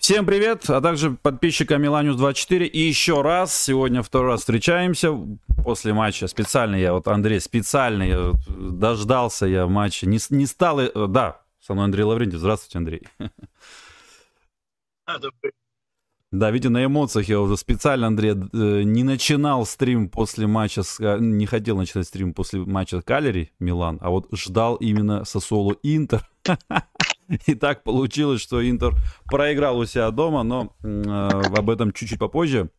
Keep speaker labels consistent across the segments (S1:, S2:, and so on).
S1: Всем привет, а также подписчикам Миланюс 24. И еще раз, сегодня второй раз встречаемся после матча. Специально я, вот Андрей, специально я вот, дождался я матча. Не, не стал, э, да, со мной Андрей Лаврентьев. Здравствуйте, Андрей. Да, видите, на эмоциях я уже специально, Андрей, э, не начинал стрим после матча, с, э, не хотел начинать стрим после матча Калери, Милан, а вот ждал именно Сосолу Интер. И так получилось, что Интер проиграл у себя дома, но э, об этом чуть-чуть попозже.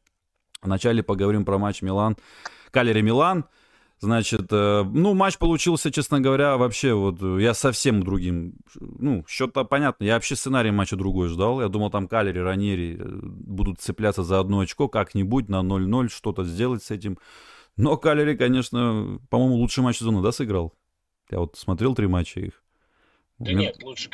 S1: Вначале поговорим про матч Милан. Калери Милан. Значит, э, ну, матч получился, честно говоря, вообще вот я совсем другим. Ну, счет-то понятно. Я вообще сценарий матча другой ждал. Я думал, там Калери, Ранери э, будут цепляться за одно очко как-нибудь на 0-0, что-то сделать с этим. Но Калери, конечно, по-моему, лучший матч сезона, да, сыграл? Я вот смотрел три матча их.
S2: Да нет, лучше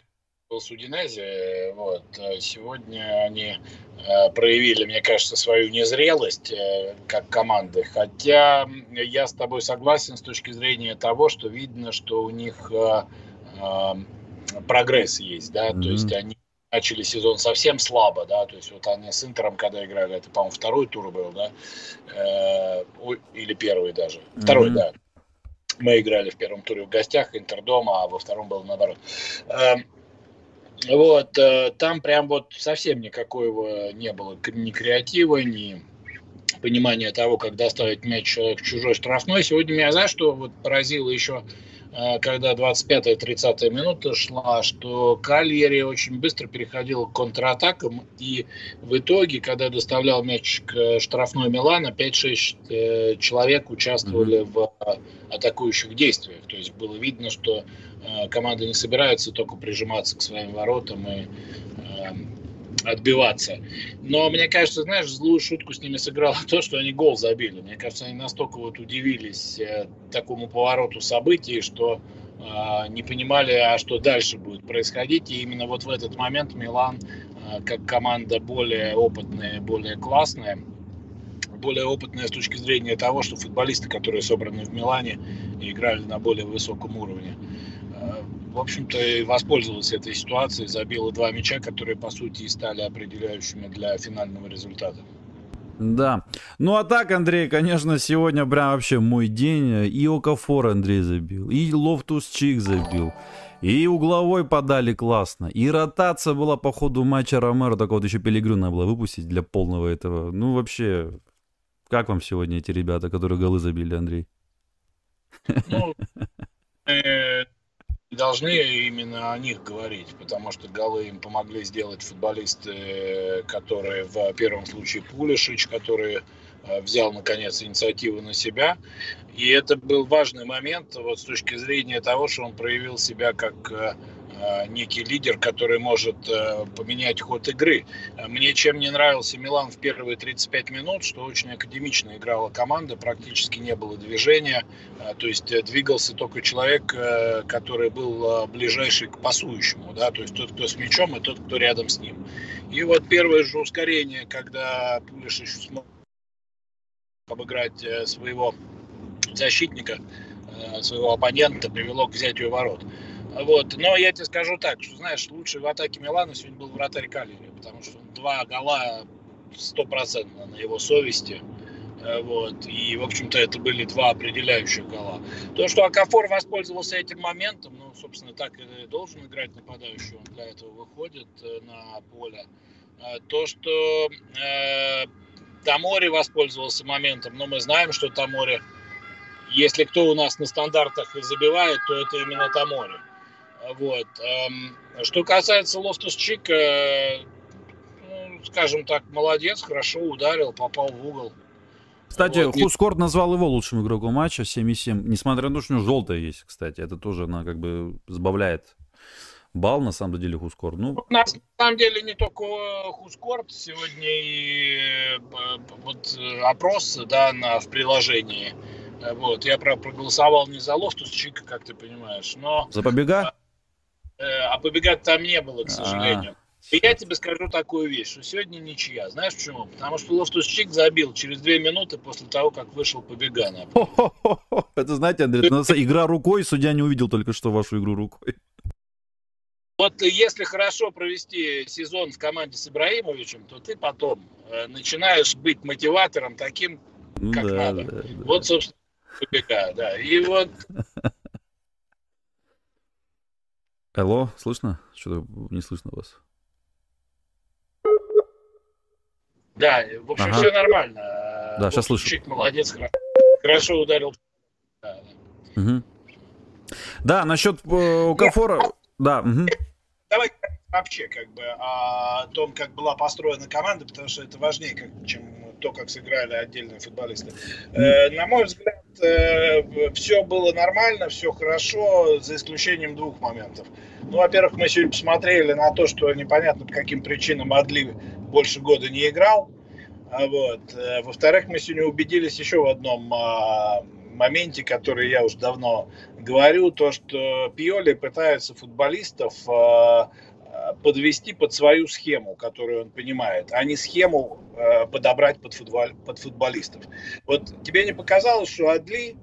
S2: с Удинезе. Вот. Сегодня они э, проявили, мне кажется, свою незрелость э, как команды. Хотя я с тобой согласен с точки зрения того, что видно, что у них э, э, прогресс есть. Да? Mm-hmm. То есть они начали сезон совсем слабо, да, то есть вот они с Интером, когда играли, это, по-моему, второй тур был, да, э, или первый даже, второй, mm-hmm. да, мы играли в первом туре в гостях, Интер дома, а во втором был наоборот. Вот, э, там прям вот совсем никакого не было ни креатива, ни понимания того, как доставить мяч в чужой штрафной. Сегодня меня, знаешь, что вот поразило еще, когда 25-30 минута шла, что Кальери очень быстро переходил к контратакам, и в итоге, когда доставлял мяч к штрафной Милана, 5-6 э, человек участвовали mm-hmm. в атакующих действиях. То есть было видно, что Э, команда не собирается только прижиматься к своим воротам и э, отбиваться. Но мне кажется, знаешь, злую шутку с ними сыграло то, что они гол забили. Мне кажется, они настолько вот удивились э, такому повороту событий, что э, не понимали, а что дальше будет происходить. И именно вот в этот момент Милан, э, как команда более опытная, более классная, более опытная с точки зрения того, что футболисты, которые собраны в Милане, играли на более высоком уровне в общем-то, и воспользовалась этой ситуацией, забила два мяча, которые, по сути, и стали определяющими для финального результата.
S1: Да. Ну а так, Андрей, конечно, сегодня прям вообще мой день. И Окафор Андрей забил, и Лофтус-Чик забил. И угловой подали классно. И ротация была по ходу матча Ромеро. Так вот еще Пеллегрино было выпустить для полного этого. Ну вообще, как вам сегодня эти ребята, которые голы забили, Андрей?
S2: Ну, должны именно о них говорить, потому что голы им помогли сделать футболисты, которые в первом случае Пулишич, который э, взял, наконец, инициативу на себя. И это был важный момент вот с точки зрения того, что он проявил себя как Э, некий лидер, который может э, поменять ход игры. Мне чем не нравился Милан в первые 35 минут, что очень академично играла команда, практически не было движения, э, то есть двигался только человек, который был ближайший к пасующему, да, то есть тот, кто с мячом и тот, кто рядом с ним. И вот первое же ускорение, когда Пулишич смог обыграть своего защитника, своего оппонента, привело к взятию ворот. Вот. Но я тебе скажу так, что, знаешь, лучший в атаке Милана сегодня был вратарь Калери, потому что два гола стопроцентно на его совести. Э, вот. И, в общем-то, это были два определяющих гола. То, что Акафор воспользовался этим моментом, ну, собственно, так и должен играть нападающий, он для этого выходит э, на поле. Э, то, что э, Тамори воспользовался моментом, но мы знаем, что Тамори, если кто у нас на стандартах и забивает, то это именно Томори. Вот. Что касается Лофтус-Чика, ну, скажем так, молодец, хорошо ударил, попал в угол.
S1: Кстати, вот. WhoScored назвал его лучшим игроком матча 7,7. Несмотря на то, что у него желтая есть, кстати. Это тоже она как бы сбавляет балл, на самом деле, WhoScored. Ну...
S2: У нас, на самом деле, не только WhoScored. Сегодня и э, вот э, опрос да, на, в приложении. Вот. Я, правда, проголосовал не за Лофтус-Чика, как ты понимаешь, но...
S1: За Побега?
S2: Э, а побегать там не было, к сожалению. А-а-а. И я тебе скажу такую вещь, что сегодня ничья. Знаешь почему? Потому что Лофтус-Чик забил через две минуты после того, как вышел Побега на.
S1: Это знаете, Андрей, игра рукой, судья не увидел только что вашу игру рукой.
S2: Вот если хорошо провести сезон в команде с Ибрагимовичем, то ты потом э, начинаешь быть мотиватором таким, как да, надо. Да, да. Вот, собственно, ППК, да. И вот...
S1: Алло, слышно? Что-то не слышно вас.
S2: Да, в общем, ага. все нормально.
S1: Да, сейчас слышу. Чик
S2: молодец, хорошо ударил.
S1: Да, угу. да насчет э, Укафора... Да, угу.
S2: Давай вообще как бы о том, как была построена команда, потому что это важнее, как, чем то, как сыграли отдельные футболисты. Э, на мой взгляд, э, все было нормально, все хорошо, за исключением двух моментов. Ну, во-первых, мы сегодня посмотрели на то, что непонятно по каким причинам Адли больше года не играл. А вот. Э, во-вторых, мы сегодня убедились еще в одном а, моменте, который я уже давно говорю, то, что Пиоли пытается футболистов а, подвести под свою схему, которую он понимает, а не схему подобрать под, футбол, под футболистов. Вот тебе не показалось, что Адли,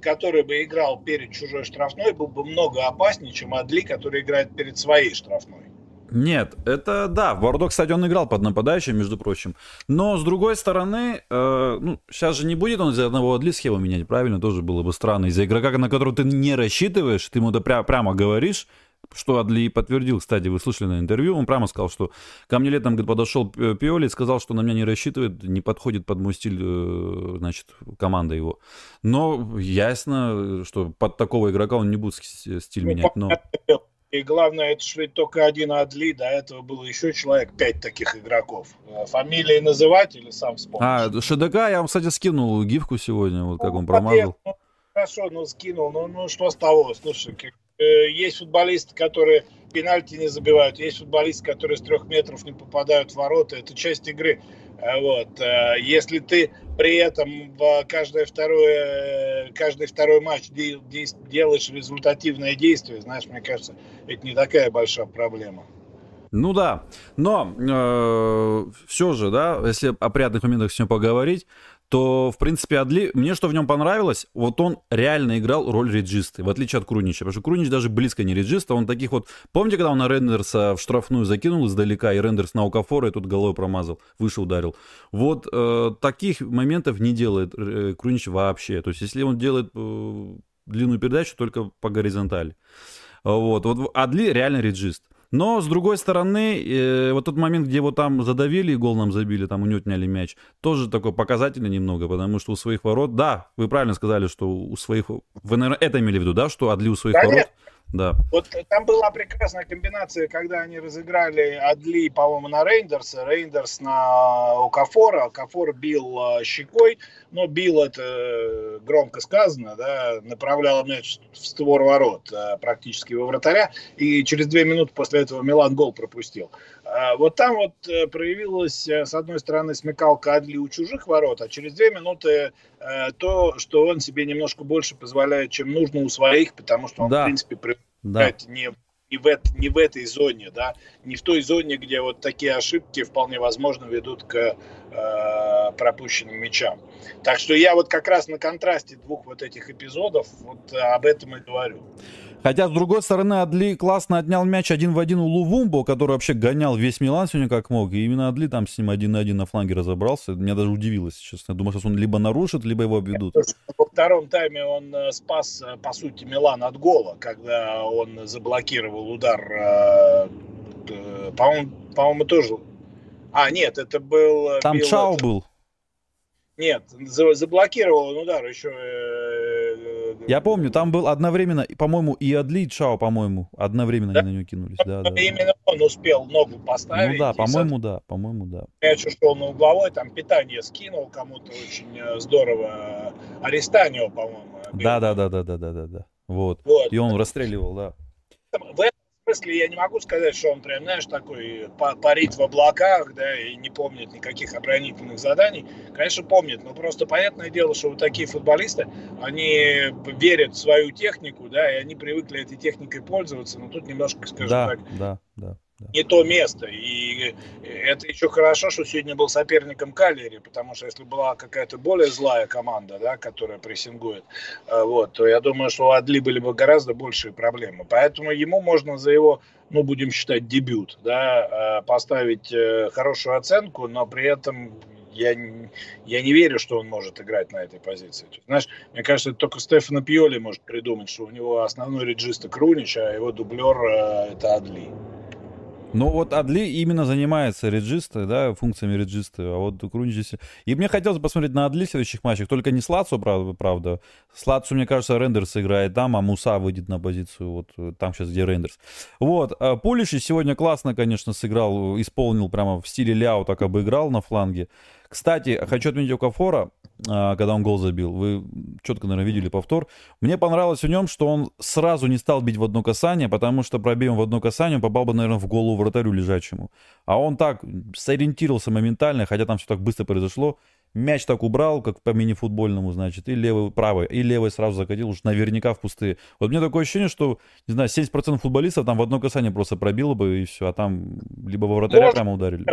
S2: который бы играл перед чужой штрафной, был бы много опаснее, чем Адли, который играет перед своей штрафной?
S1: Нет, это да, в Бордо, кстати, он играл под нападающим, между прочим. Но с другой стороны, э, ну, сейчас же не будет он из одного Адли схему менять, правильно? Тоже было бы странно. Из-за игрока, на которого ты не рассчитываешь, ты ему это пря- прямо говоришь, что Адли подтвердил, кстати, вы слышали на интервью, он прямо сказал, что ко мне летом говорит, подошел Пиоли и сказал, что на меня не рассчитывает, не подходит под мой стиль, э, значит, команда его. Но ясно, что под такого игрока он не будет стиль ну, менять. Но...
S2: И главное, это ведь только один Адли, до этого было еще человек, пять таких игроков. Э, фамилии называть или сам вспомнить?
S1: А, ШДК я вам, кстати, скинул гифку сегодня, вот как ну, он промазал.
S2: Ну, хорошо, ну скинул, ну, ну что с того, слушай, есть футболисты, которые пенальти не забивают, есть футболисты, которые с трех метров не попадают в ворота, это часть игры. А вот. Э, если ты при этом в каждое второе, каждый второй матч делаешь результативное действие, знаешь, мне кажется, это не такая большая проблема.
S1: Ну да, но э, все же, да, если о приятных моментах с ним поговорить, то, в принципе, Адли, мне что в нем понравилось, вот он реально играл роль реджиста, в отличие от Крунича, потому что Крунич даже близко не реджиста, он таких вот, помните, когда он на Рендерса в штрафную закинул издалека, и Рендерс на Укафора и тут головой промазал, выше ударил. Вот э, таких моментов не делает э, Крунич вообще, то есть если он делает э, длинную передачу, только по горизонтали. Вот, вот Адли реально реджист. Но, с другой стороны, э, вот тот момент, где его там задавили и гол нам забили, там у него отняли мяч, тоже такой показательный немного, потому что у своих ворот, да, вы правильно сказали, что у своих, вы, наверное, это имели в виду, да, что Адли у своих Конечно. ворот да.
S2: Вот там была прекрасная комбинация, когда они разыграли Адли, по-моему, на Рейндерса, Рейндерс на Окафора, Окафор бил а, щекой, но бил это э, громко сказано, да, направлял мяч в створ ворот э, практически во вратаря, и через две минуты после этого Милан гол пропустил. А, вот там вот э, проявилась, с одной стороны, смекалка Адли у чужих ворот, а через две минуты то, что он себе немножко больше позволяет, чем нужно у своих, потому что он, да. в принципе, да. не, не, в, не в этой зоне, да, не в той зоне, где вот такие ошибки вполне возможно ведут к э, пропущенным мячам. Так что я вот как раз на контрасте двух вот этих эпизодов вот об этом и говорю.
S1: Хотя, с другой стороны, Адли классно отнял мяч один в один у Лувумбо, который вообще гонял весь Милан сегодня как мог. И именно Адли там с ним один на один на фланге разобрался. Меня даже удивило, честно. Я думаю, что он либо нарушит, либо его обведут.
S2: Во втором тайме он э, спас, э, по сути, Милан от гола, когда он заблокировал удар. Э, по-моему, по-моему тоже... А, нет, это был...
S1: Там Чао был.
S2: Нет, заблокировал он удар еще
S1: я помню, там был одновременно, по-моему, и Адли, и Чао, по-моему, одновременно да? они на него кинулись. Да, да,
S2: Именно он успел ногу поставить.
S1: Ну да, по-моему, да, по-моему, да.
S2: Мяч ушел на угловой, там питание скинул кому-то очень э, здорово. Арестанио, по-моему.
S1: Да, да, да, да, да, да, да, да. Вот. вот. И он расстреливал, да.
S2: В этом смысле я не могу сказать, что он прям, знаешь, такой парит в облаках, да, и не помнит никаких оборонительных заданий. Конечно, помнит, но просто понятное дело, что вот такие футболисты, они верят в свою технику, да, и они привыкли этой техникой пользоваться, но тут немножко, скажем
S1: да,
S2: так,
S1: да, да.
S2: Не то место. И это еще хорошо, что сегодня был соперником Калери, потому что если была какая-то более злая команда, да, которая прессингует, э, вот, то я думаю, что у Адли были бы гораздо большие проблемы. Поэтому ему можно за его, ну, будем считать, дебют, да, э, поставить э, хорошую оценку, но при этом я, я не верю, что он может играть на этой позиции. Знаешь, мне кажется, только Стефано Пьоли может придумать, что у него основной реджиста Крунич, а его дублер это Адли.
S1: Ну вот Адли именно занимается реджистой, да, функциями реджиста, а вот Крунич здесь... И мне хотелось посмотреть на Адли в следующих матчах, только не Слацу, правда, правда. Слацу, мне кажется, Рендерс играет там, а Муса выйдет на позицию вот э, там сейчас, где Рендерс. Вот, а сегодня классно, конечно, сыграл, исполнил прямо в стиле Ляо, так обыграл на фланге. Кстати, хочу отметить у Кафора, а, когда он гол забил. Вы четко, наверное, видели повтор. Мне понравилось в нем, что он сразу не стал бить в одно касание, потому что пробьем в одно касание, он попал бы, наверное, в голову вратарю лежачему. А он так сориентировался моментально, хотя там все так быстро произошло. Мяч так убрал, как по мини-футбольному, значит, и левый, правый, и левый сразу закатил, уж наверняка в пустые. Вот мне такое ощущение, что, не знаю, 70% футболистов там в одно касание просто пробило бы, и все, а там либо во вратаря Может, прямо ударили.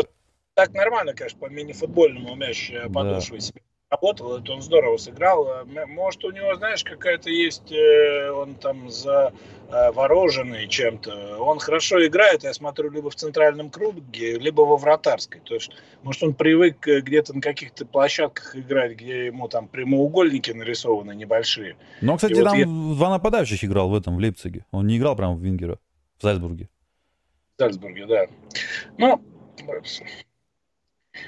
S2: Так нормально, конечно, по мини-футбольному мяч э, подошвой да. себе работал, это он здорово сыграл. Может, у него, знаешь, какая-то есть, э, он там завороженный чем-то. Он хорошо играет, я смотрю, либо в центральном круге, либо во вратарской. То есть, может, он привык э, где-то на каких-то площадках играть, где ему там прямоугольники нарисованы небольшие.
S1: Но, кстати, И там я... два нападающих играл в этом, в Лейпциге. Он не играл прямо в Вингера, в Зальцбурге.
S2: В Зальцбурге, да. Ну,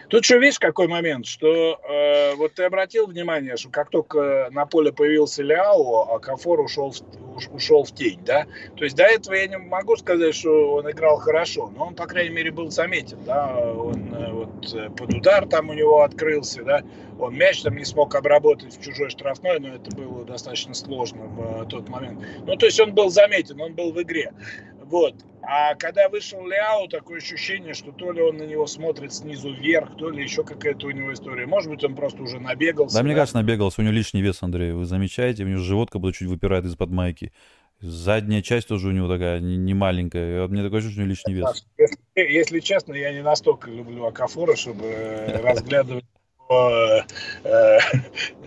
S2: Тут еще видишь какой момент, что э, вот ты обратил внимание, что как только на поле появился Ляо, а Кафор ушел в, ушел в тень, да? То есть до этого я не могу сказать, что он играл хорошо, но он, по крайней мере, был заметен, да? Он э, вот э, под удар там у него открылся, да? Он мяч там не смог обработать в чужой штрафной, но это было достаточно сложно в э, тот момент. Ну, то есть он был заметен, он был в игре. Вот. А когда вышел Ляо, такое ощущение, что то ли он на него смотрит снизу вверх, то ли еще какая-то у него история. Может быть, он просто уже набегался.
S1: Да, да? мне кажется, набегался. У него лишний вес, Андрей. Вы замечаете? У него живот как будто чуть выпирает из-под майки. Задняя часть тоже у него такая не, маленькая. Мне такое ощущение, лишний вес.
S2: Если, если честно, я не настолько люблю Акафора, чтобы разглядывать э, э,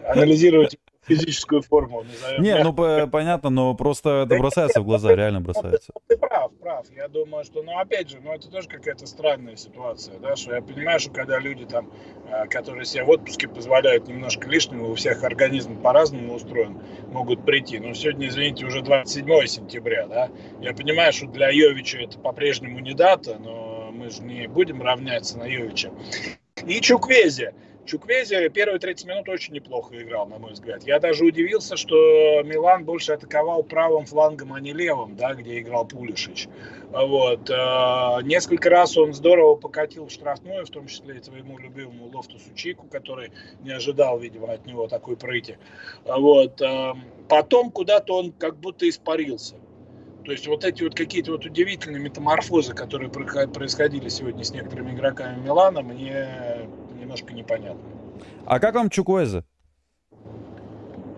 S2: анализировать физическую форму.
S1: Назовем. Не, ну понятно, но просто это бросается в глаза, реально бросается.
S2: Ты прав, прав. Я думаю, что, ну опять же, ну это тоже какая-то странная ситуация, да, что я понимаю, что когда люди там, э, которые себе в отпуске позволяют немножко лишнего, у всех организм по-разному устроен, могут прийти. Но сегодня, извините, уже 27 сентября, да. Я понимаю, что для Йовича это по-прежнему не дата, но мы же не будем равняться на Йовича. И Чуквези. Чуквези первые 30 минут очень неплохо играл, на мой взгляд. Я даже удивился, что Милан больше атаковал правым флангом, а не левым, да, где играл Пулишич. Вот. Э, несколько раз он здорово покатил в штрафную, в том числе и твоему любимому Лофтусу Чику, который не ожидал, видимо, от него такой прыти. Вот. Э, потом куда-то он как будто испарился. То есть вот эти вот какие-то вот удивительные метаморфозы, которые происходили сегодня с некоторыми игроками Милана, мне немножко непонятно.
S1: А как вам Чукуэзе?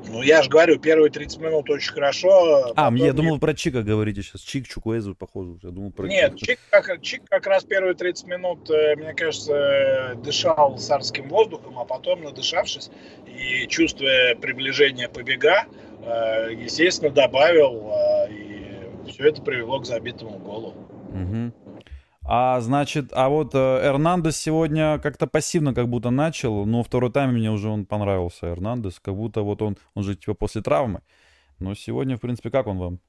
S2: Ну, я же говорю, первые 30 минут очень хорошо.
S1: А, я думал, про Чика говорите сейчас. Чик, Чукуэзу, похоже. Я думал, про
S2: Нет, Чик как, Чик как раз первые 30 минут, э, мне кажется, дышал царским воздухом, а потом, надышавшись и чувствуя приближение побега, э, естественно, добавил, э, и все это привело к забитому голу.
S1: Угу. А значит, а вот э, Эрнандес сегодня как-то пассивно как будто начал, но второй тайм мне уже он понравился, Эрнандес, как будто вот он, он же типа после травмы. Но сегодня, в принципе, как он вам?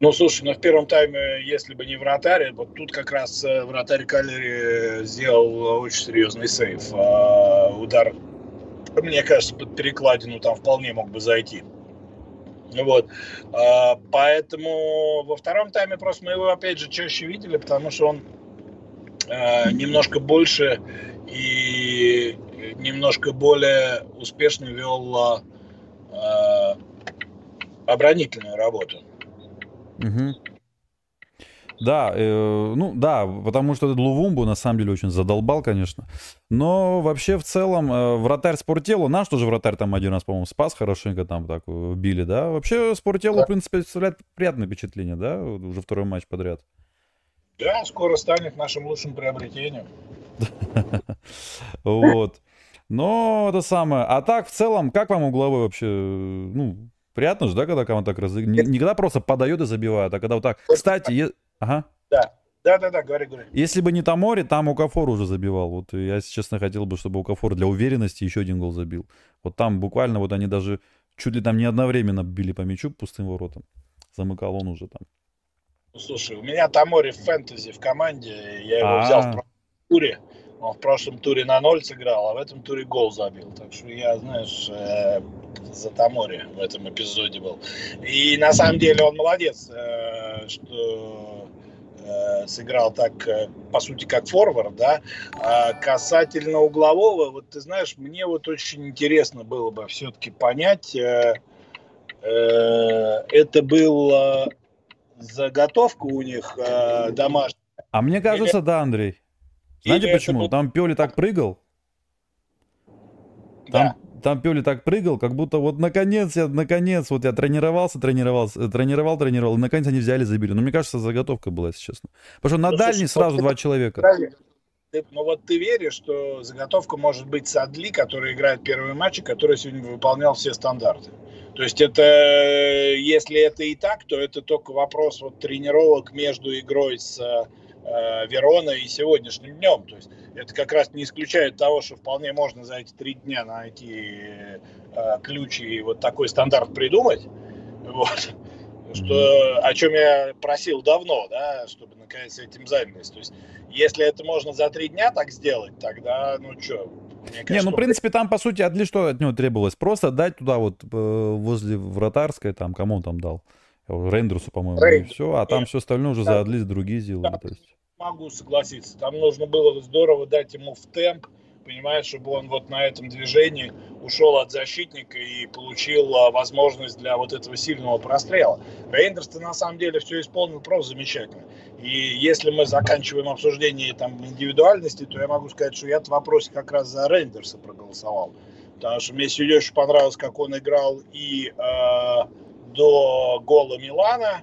S2: Ну, слушай, ну в первом тайме, если бы не вратарь, вот тут как раз э, вратарь Калери сделал очень серьезный сейф. А, удар, мне кажется, под перекладину там вполне мог бы зайти. Вот. А, поэтому во втором тайме просто мы его опять же чаще видели, потому что он Э, немножко больше и немножко более успешно вел э, оборонительную работу.
S1: Угу. Да, э, ну да, потому что этот Лувумбу на самом деле очень задолбал, конечно. Но вообще в целом э, вратарь Спортелу, наш тоже вратарь там один раз, по-моему, спас хорошенько там так били, да? Вообще Спортелу, да. в принципе, представляет приятное впечатление, да? Уже второй матч подряд.
S2: Да, скоро станет нашим лучшим приобретением.
S1: Вот. Но это самое. А так, в целом, как вам угловой вообще? Ну, приятно же, да, когда команда так разыгрывает? Не, когда просто подает и забивает, а когда вот так. Кстати, е... ага.
S2: Да. Да, да, да, говори, говори.
S1: Если бы не Тамори, там Укафор уже забивал. Вот я, если честно, хотел бы, чтобы Укафор для уверенности еще один гол забил. Вот там буквально вот они даже чуть ли там не одновременно били по мячу пустым воротам. Замыкал он уже там.
S2: Ну, слушай, у меня Тамори в фэнтези в команде. Я его А-а-а. взял в туре. Он в прошлом туре на ноль сыграл, а в этом туре гол забил. Так что я, знаешь, э, за Тамори в этом эпизоде был. И на самом деле он молодец, э, что э, сыграл так, по сути, как форвард, да. А касательно углового, вот ты знаешь, мне вот очень интересно было бы все-таки понять, это был заготовка у них э, домашняя.
S1: А мне кажется, Или... да, Андрей. Знаете Или почему? Был... Там Пёли так прыгал. Там, да. там Пёли так прыгал, как будто вот наконец я, наконец, вот я тренировался, тренировался, тренировал, тренировал, и наконец они взяли, забили. Но мне кажется, заготовка была, если честно. Потому что на ну, дальней сразу два человека.
S2: Ты, ну вот ты веришь, что заготовка может быть Садли, который играет первые матчи, который сегодня выполнял все стандарты. То есть это, если это и так, то это только вопрос вот тренировок между игрой с э, Вероной и сегодняшним днем. То есть это как раз не исключает того, что вполне можно за эти три дня найти э, ключи и вот такой стандарт придумать. Вот. Что, о чем я просил давно, да, чтобы наконец этим занялись. То есть, если это можно за три дня так сделать, тогда, ну что,
S1: не, ну, в принципе, там, по сути, отли что от него требовалось? Просто дать туда вот э, возле вратарской, там, кому он там дал? Рейндерсу, по-моему, и все. А там все остальное уже за Адли другие сделали. Да, то есть.
S2: Могу согласиться. Там нужно было здорово дать ему в темп, понимаешь, чтобы он вот на этом движении ушел от защитника и получил а, возможность для вот этого сильного прострела. Рейндерс на самом деле все исполнил просто замечательно. И если мы заканчиваем обсуждение там индивидуальности, то я могу сказать, что я в вопросе как раз за Рейндерса проголосовал. Потому что мне сегодня понравилось, как он играл и э, до гола Милана,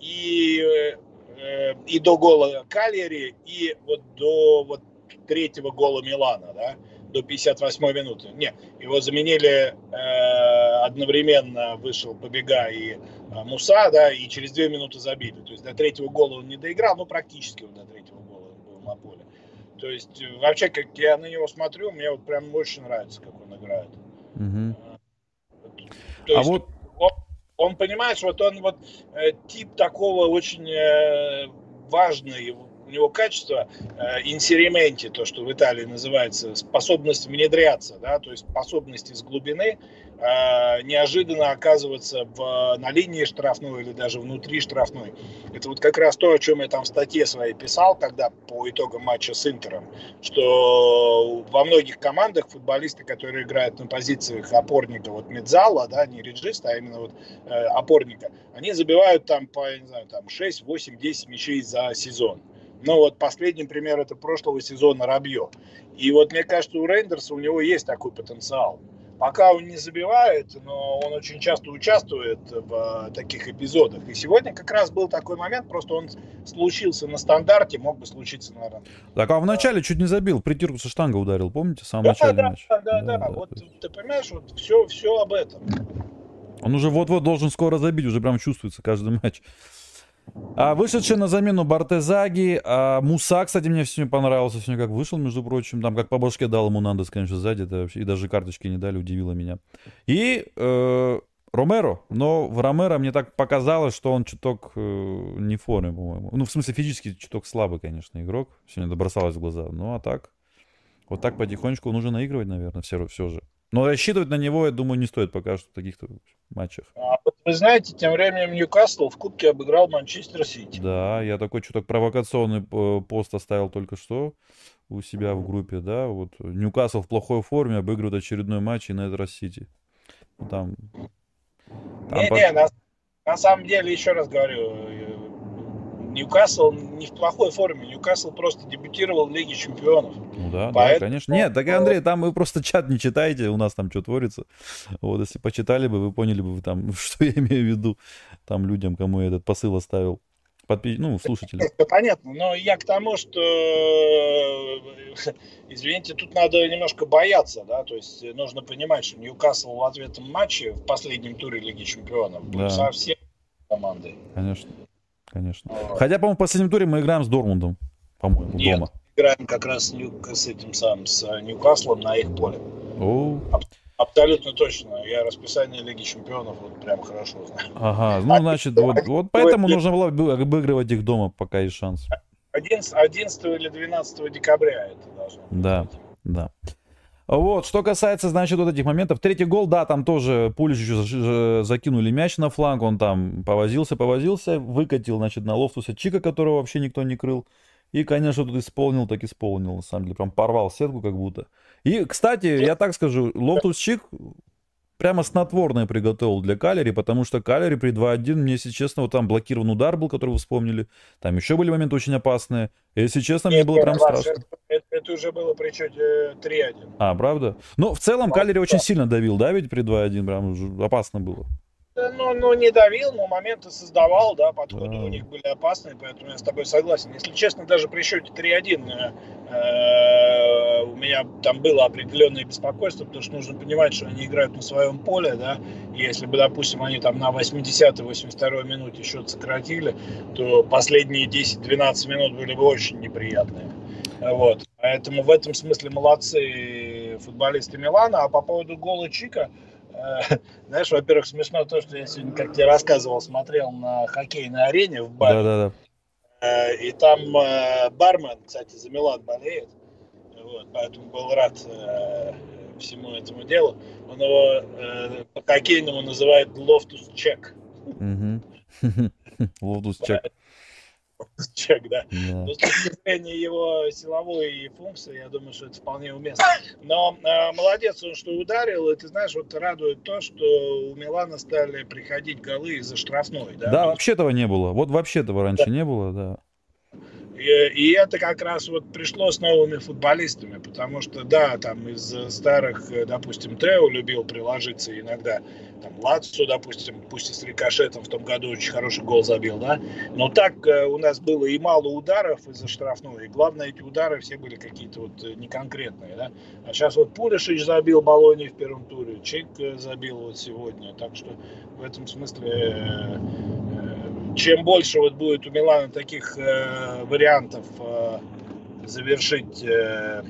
S2: и, э, и до гола Калери, и вот до вот третьего гола Милана, да, до 58 минуты. Не, его заменили э, одновременно, вышел Побега и э, Муса, да, и через две минуты забили. То есть до третьего гола он не доиграл, ну практически он до третьего гола был на поле. То есть э, вообще, как я на него смотрю, мне вот прям больше нравится, как он играет. Угу. То а есть, вот он, он, понимаешь, вот он вот э, тип такого очень э, важный у него качество э, инсерименти, то, что в Италии называется, способность внедряться, да, то есть способность из глубины э, неожиданно оказываться в, на линии штрафной или даже внутри штрафной. Это вот как раз то, о чем я там в статье своей писал, когда по итогам матча с Интером, что во многих командах футболисты, которые играют на позициях опорника, вот медзала, да, не реджиста, а именно вот э, опорника, они забивают там по, не знаю, там 6, 8, 10 мячей за сезон. Ну вот последний пример это прошлого сезона Рабье. И вот мне кажется, у Рейндерса у него есть такой потенциал. Пока он не забивает, но он очень часто участвует в таких эпизодах. И сегодня как раз был такой момент, просто он случился на стандарте, мог бы случиться, наверное.
S1: Так, а вначале чуть не забил, притирку со штанга ударил, помните, в самом да, начале
S2: да, матча? Да, да, да, да. Вот ты понимаешь, вот все, все об этом.
S1: Он уже вот-вот должен скоро забить, уже прям чувствуется каждый матч. А вышедший на замену Бартезаги. А Муса, кстати, мне сегодня понравился. Сегодня как вышел, между прочим. Там как по башке дал ему Нандес, конечно, сзади. Это вообще, и даже карточки не дали, удивило меня. И э, Ромеро. Но в Ромеро мне так показалось, что он чуток э, не в форме, по-моему. Ну, в смысле, физически чуток слабый, конечно, игрок. Сегодня добросалось в глаза. Ну, а так... Вот так потихонечку нужно наигрывать, наверное, все, все же. Но рассчитывать на него, я думаю, не стоит пока что в таких-то матчах.
S2: А вот вы знаете, тем временем Ньюкасл в Кубке обыграл Манчестер Сити.
S1: Да, я такой что-то провокационный э, пост оставил только что у себя в группе, да, вот Ньюкасл в плохой форме обыгрывает очередной матч и на это Сити. Там...
S2: там не, по... не, на, на самом деле, еще раз говорю, Ньюкасл не в плохой форме. Ньюкасл просто дебютировал в Лиге Чемпионов.
S1: Ну да, Поэтому... да, конечно. Нет, так, Андрей, там вы просто чат не читаете, у нас там что творится. Вот, если почитали бы, вы поняли бы, там, что я имею в виду там людям, кому я этот посыл оставил подпи... ну, слушатели.
S2: Это понятно, но я к тому, что, извините, тут надо немножко бояться, да, то есть нужно понимать, что Ньюкасл в ответном матче в последнем туре Лиги Чемпионов да. совсем командой.
S1: Конечно, конечно. Хотя, по-моему, в последнем туре мы играем с Дормундом, по-моему,
S2: Нет, дома. играем как раз с этим самым, с Ньюкаслом на их поле. О. Абсолютно точно. Я расписание Лиги Чемпионов вот прям хорошо знаю.
S1: Ага, ну значит, вот, вот поэтому нужно было обыгрывать их дома, пока есть шанс.
S2: 11, 11 или 12 декабря это должно
S1: быть. Да, да. Вот, что касается, значит, вот этих моментов. Третий гол, да, там тоже Пулишичу закинули мяч на фланг, он там повозился, повозился, выкатил, значит, на Лофтуса-Чика, которого вообще никто не крыл. И, конечно, тут исполнил, так исполнил, на самом деле. Прям порвал сетку как будто. И, кстати, я так скажу, Лофтус-Чик прямо снотворное приготовил для Кальяри, потому что Кальяри при 2-1, мне, если честно, вот там блокирован удар был, который вы вспомнили. Там еще были моменты очень опасные. И, если честно, мне было прям страшно.
S2: Это, это уже было при счете 3-1.
S1: А, правда? Но в целом Калери очень сильно давил, да, ведь при 2-1 прям опасно было.
S2: Ну, ну, не давил, но моменты создавал, да, подходы да. у них были опасные, поэтому я с тобой согласен. Если честно, даже при счете 3-1 э, э, у меня там было определенное беспокойство, потому что нужно понимать, что они играют на своем поле, да, и если бы, допустим, они там на 80-82 минуте счет сократили, то последние 10-12 минут были бы очень неприятные. Вот. Поэтому в этом смысле молодцы футболисты Милана. А по поводу гола Чика, знаешь, во-первых, смешно то, что я сегодня, как тебе рассказывал, смотрел на хоккейной арене в баре. Да, да, да. И там э, бармен, кстати, за Милан болеет. Вот, поэтому был рад э, всему этому делу. Он его э, по хоккейному называет Лофтус Чек.
S1: Лофтус Чек.
S2: Чек, да. Yeah. Но с точки зрения его силовой функции, я думаю, что это вполне уместно. Но э, молодец он, что ударил, и ты знаешь, вот радует то, что у Милана стали приходить голы из-за штрафной. Да,
S1: да вообще этого не было. Вот вообще этого раньше да. не было, да.
S2: И, это как раз вот пришло с новыми футболистами, потому что, да, там из старых, допустим, Тео любил приложиться иногда, там Лацу, допустим, пусть и с рикошетом в том году очень хороший гол забил, да, но так э, у нас было и мало ударов из-за штрафной, и главное, эти удары все были какие-то вот э, неконкретные, да, а сейчас вот Пулишич забил Болони в первом туре, Чек э, забил вот сегодня, так что в этом смысле чем больше вот будет у Милана таких э, вариантов э, завершить э,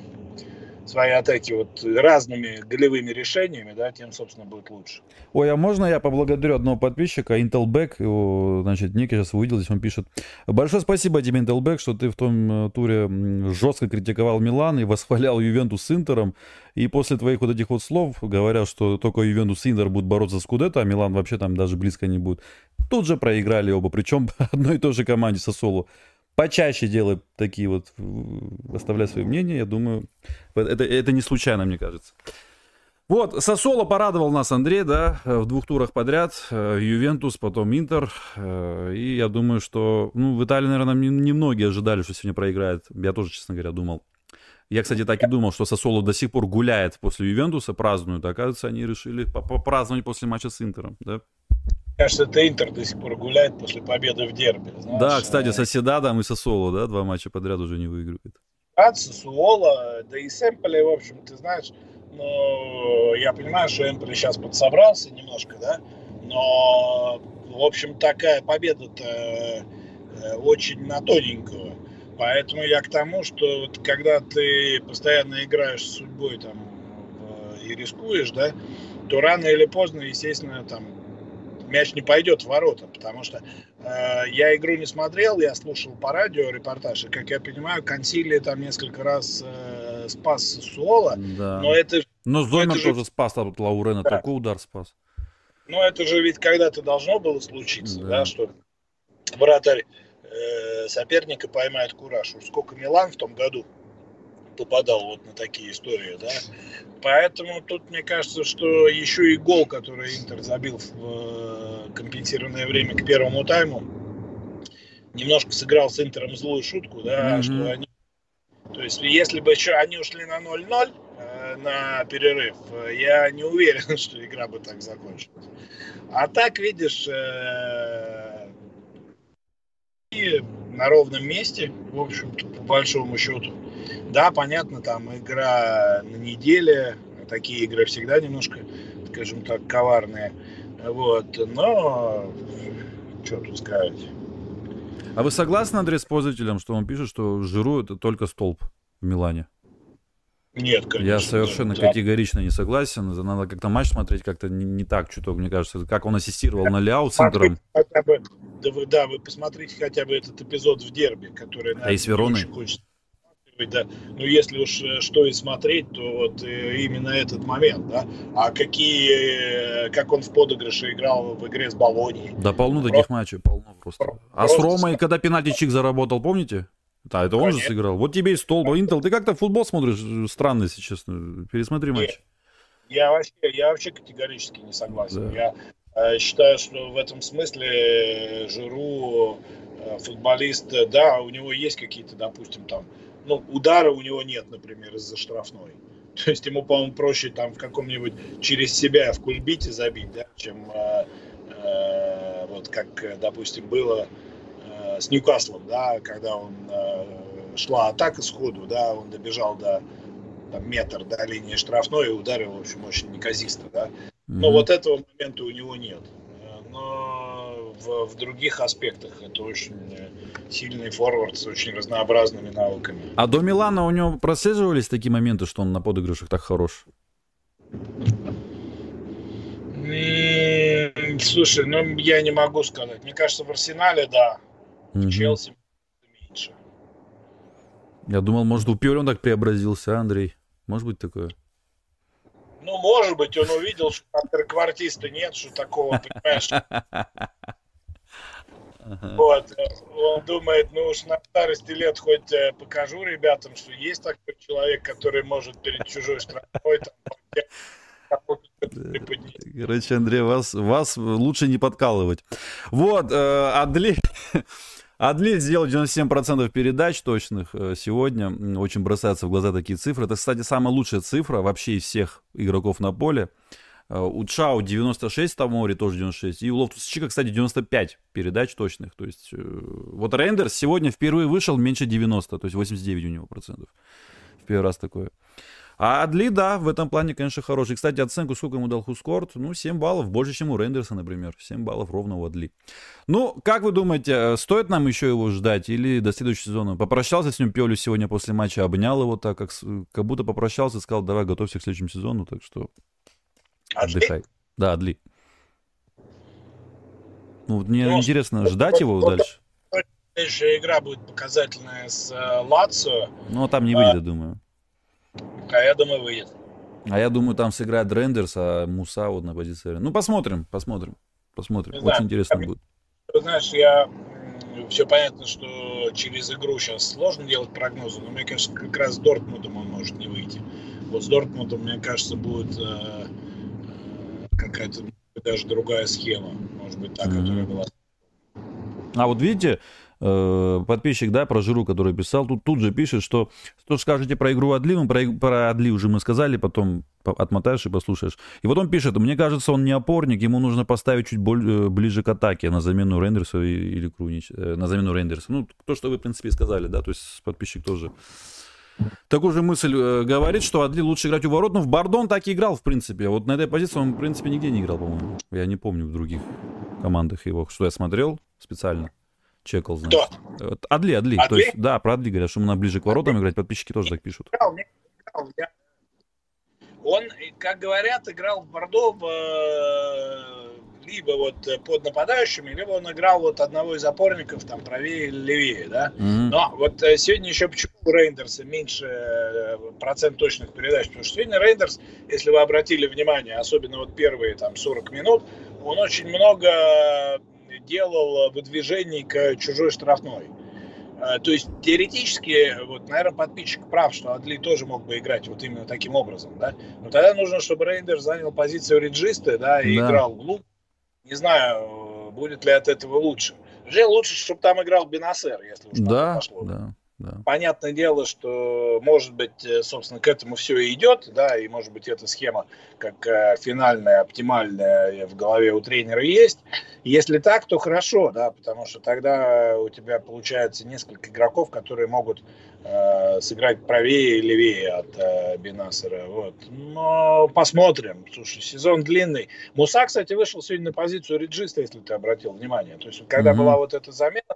S2: свои атаки вот разными голевыми решениями, да, тем, собственно, будет лучше.
S1: Ой, а можно я поблагодарю одного подписчика, Intelback, его, значит, я сейчас увидел, здесь он пишет. Большое спасибо тебе, Intelback, что ты в том э, туре жестко критиковал Милан и восхвалял Ювентус с Интером. И после твоих вот этих вот слов, говоря, что только Ювентус и Интер будут бороться с Кудетто, а Милан вообще там даже близко не будет, тут же проиграли оба, причем одной и той же команде Сосолу почаще делай такие вот, оставляй свое мнение, я думаю, это, это не случайно, мне кажется. Вот, Сосоло порадовал нас Андрей, да, в двух турах подряд, э, Ювентус, потом Интер, э, и я думаю, что, ну, в Италии, наверное, немногие ожидали, что сегодня проиграет, я тоже, честно говоря, думал. Я, кстати, так и думал, что Сосоло до сих пор гуляет после Ювентуса, празднуют, оказывается, они решили попраздновать после матча с Интером, да
S2: кажется, это Интер до сих пор гуляет после победы в дерби.
S1: Знаешь? Да, кстати, Соседадом и Сосоло, да, два матча подряд уже не выигрывает.
S2: От Сосуола, да и Сэмполи, в общем, ты знаешь, ну, я понимаю, что Эмполи сейчас подсобрался немножко, да, но, в общем, такая победа-то э, очень на тоненького. Поэтому я к тому, что вот, когда ты постоянно играешь с судьбой там и рискуешь, да, то рано или поздно, естественно, там мяч не пойдет в ворота, потому что э, я игру не смотрел, я слушал по радио репортаж, и, как я понимаю, Консилия там несколько раз э, спас Суола, да. но это...
S1: Но это тоже же... спас, а тут Лаурена да. такой удар спас.
S2: Но это же ведь когда-то должно было случиться, да, да что вратарь э, соперника поймает кураж. Уж сколько Милан в том году попадал вот на такие истории, да. Поэтому тут мне кажется, что еще и гол, который Интер забил в э, компенсированное время к первому тайму, немножко сыграл с Интером злую шутку, да, mm-hmm. что они... То есть, если бы еще они ушли на 0-0 э, на перерыв, я не уверен, что игра бы так закончилась. А так, видишь, э, и на ровном месте, в общем-то, по большому счету. Да, понятно, там игра на неделе, такие игры всегда немножко, скажем так, коварные. Вот, но что тут сказать.
S1: А вы согласны, Андрей, с пользователем, что он пишет, что Жиру это только столб в Милане?
S2: Нет, конечно.
S1: Я совершенно да. категорично не согласен. Надо как-то матч смотреть как-то не, не так чуток, мне кажется. Как он ассистировал на Ляу центром.
S2: Хотя бы, да, вы, да, вы посмотрите хотя бы этот эпизод в дерби, который...
S1: А и с Вероной?
S2: Хочется да. Но если уж э, что и смотреть, то вот э, именно этот момент, да. А какие, э, как он в подыгрыше играл в игре с Болонией.
S1: Да полно просто, таких матчей, полно просто. А с Ромой, когда пенальти Чик заработал, помните? Да, это он Конечно. же сыграл. Вот тебе и стол, Интел. Ты как-то футбол смотришь странно, если честно. Пересмотри матч.
S2: Я вообще, я вообще категорически не согласен. Да. Я считаю, что в этом смысле Жиру э, футболист, да, у него есть какие-то, допустим, там, ну, удара у него нет, например, из-за штрафной. То есть ему, по-моему, проще там в каком-нибудь через себя в кульбите забить, да, чем э, э, вот как, допустим, было с Ньюкаслом, да, когда он э, шла атака сходу, да, он добежал до там, метр до линии штрафной и ударил, в общем, очень неказисто, да. Но вот этого момента у него нет. Но в, в других аспектах это очень сильный форвард с очень разнообразными навыками.
S1: А до Милана у него прослеживались такие моменты, что он на подыгрышах так хорош?
S2: Слушай, ну я не могу сказать. Мне кажется, в Арсенале, да, Угу. Челси меньше.
S1: Я думал, может, у Пьори он так преобразился, а, Андрей? Может быть такое?
S2: Ну, может быть, он увидел, что там треквартиста нет, что такого, понимаешь? Вот, он думает, ну уж на старости лет хоть э, покажу ребятам, что есть такой человек, который может перед чужой страной там,
S1: Короче, Андрей, вас, вас лучше не подкалывать. Вот, э, Адли, Адли сделал 97% передач точных э, сегодня. Очень бросаются в глаза такие цифры. Это, кстати, самая лучшая цифра вообще из всех игроков на поле. Э, у Тьяо 96, Томори, тоже 96. И у Лофтус-Чика, кстати, 95 передач точных. То есть, э, вот Рейндерс сегодня впервые вышел меньше 90, то есть 89 у него процентов. В первый раз такое. А Адли, да, в этом плане, конечно, хороший. Кстати, оценку сколько ему дал WhoScored? Ну, 7 баллов, больше, чем у Рейндерса, например. 7 баллов ровно у Адли. Ну, как вы думаете, э, стоит нам еще его ждать или до следующего сезона? Попрощался с ним Пиолю сегодня после матча, обнял его так, как, как будто попрощался, сказал, давай, готовься к следующему сезону, так что Адли? отдыхай. Да, Адли. Ну, мне ну, интересно, ждать его дальше?
S2: Следующая игра будет показательная с э, Лацио.
S1: Ну, а там не выйдет, а, думаю.
S2: А я думаю, выйдет.
S1: А я думаю, там сыграет Рендерс, а Муса вот на позиции. Ну, посмотрим, посмотрим. Посмотрим. Не Очень знаю, интересно я, будет.
S2: Знаешь, я все понятно, что через игру сейчас сложно делать прогнозы, но мне кажется, как раз с Дортмундом он может не выйти. Вот с Дортмундом, мне кажется, будет э, э какая-то даже другая схема, может быть, та, mm-hmm. которая была.
S1: А вот видите, э, подписчик, да, про Жиру, который писал, тут, тут же пишет, что что скажете про игру Адли, ну, про, про Адли уже мы сказали, потом отмотаешь и послушаешь. И вот он пишет, мне кажется, он не опорник, ему нужно поставить чуть более, э, ближе к атаке на замену Рендерса или Крунич, э, на замену Рендерса. Ну, то, что вы, в принципе, сказали, да, то есть подписчик тоже Такую же мысль э, говорит, что Адли лучше играть у ворот. Ну, в Бардон так и играл, в принципе. Вот на этой позиции он, в принципе, нигде не играл, по-моему. Я не помню в других командах его, что я смотрел специально. Чекал, значит. Кто? Адли, Адли. Адли? То есть, да, про Адли говорят, что надо ближе к воротам играть. Подписчики тоже так пишут.
S2: Он, как говорят, играл в Бордо э, либо вот под нападающими, либо он играл вот одного из опорников там правее или левее, да. Mm-hmm. Но вот э, сегодня еще почему у Рейндерса меньше э, процент точных передач, потому что сегодня Рейндерс, если вы обратили внимание, особенно вот первые там 40 минут, он очень много делал выдвижений к чужой штрафной. Э, то есть теоретически, вот, наверное, подписчик прав, что Адли тоже мог бы играть вот именно таким образом, да. Но тогда нужно, чтобы Рейндер занял позицию реджиста, да, и да. играл глубь. Не знаю, будет ли от этого лучше. Уже лучше, чтобы там играл Бенасер, если уж
S1: да, пошло. Да.
S2: Да. Понятное дело, что, может быть, э, собственно, к этому все и идет, да, и, может быть, эта схема как э, финальная, оптимальная в голове у тренера есть. Если так, то хорошо, да, потому что тогда у тебя получается несколько игроков, которые могут э, сыграть правее и левее от э, Бенасера. Вот. Но посмотрим. Слушай, сезон длинный. Муса, кстати, вышел сегодня на позицию реджиста, если ты обратил внимание. То есть, когда mm-hmm. была вот эта замена,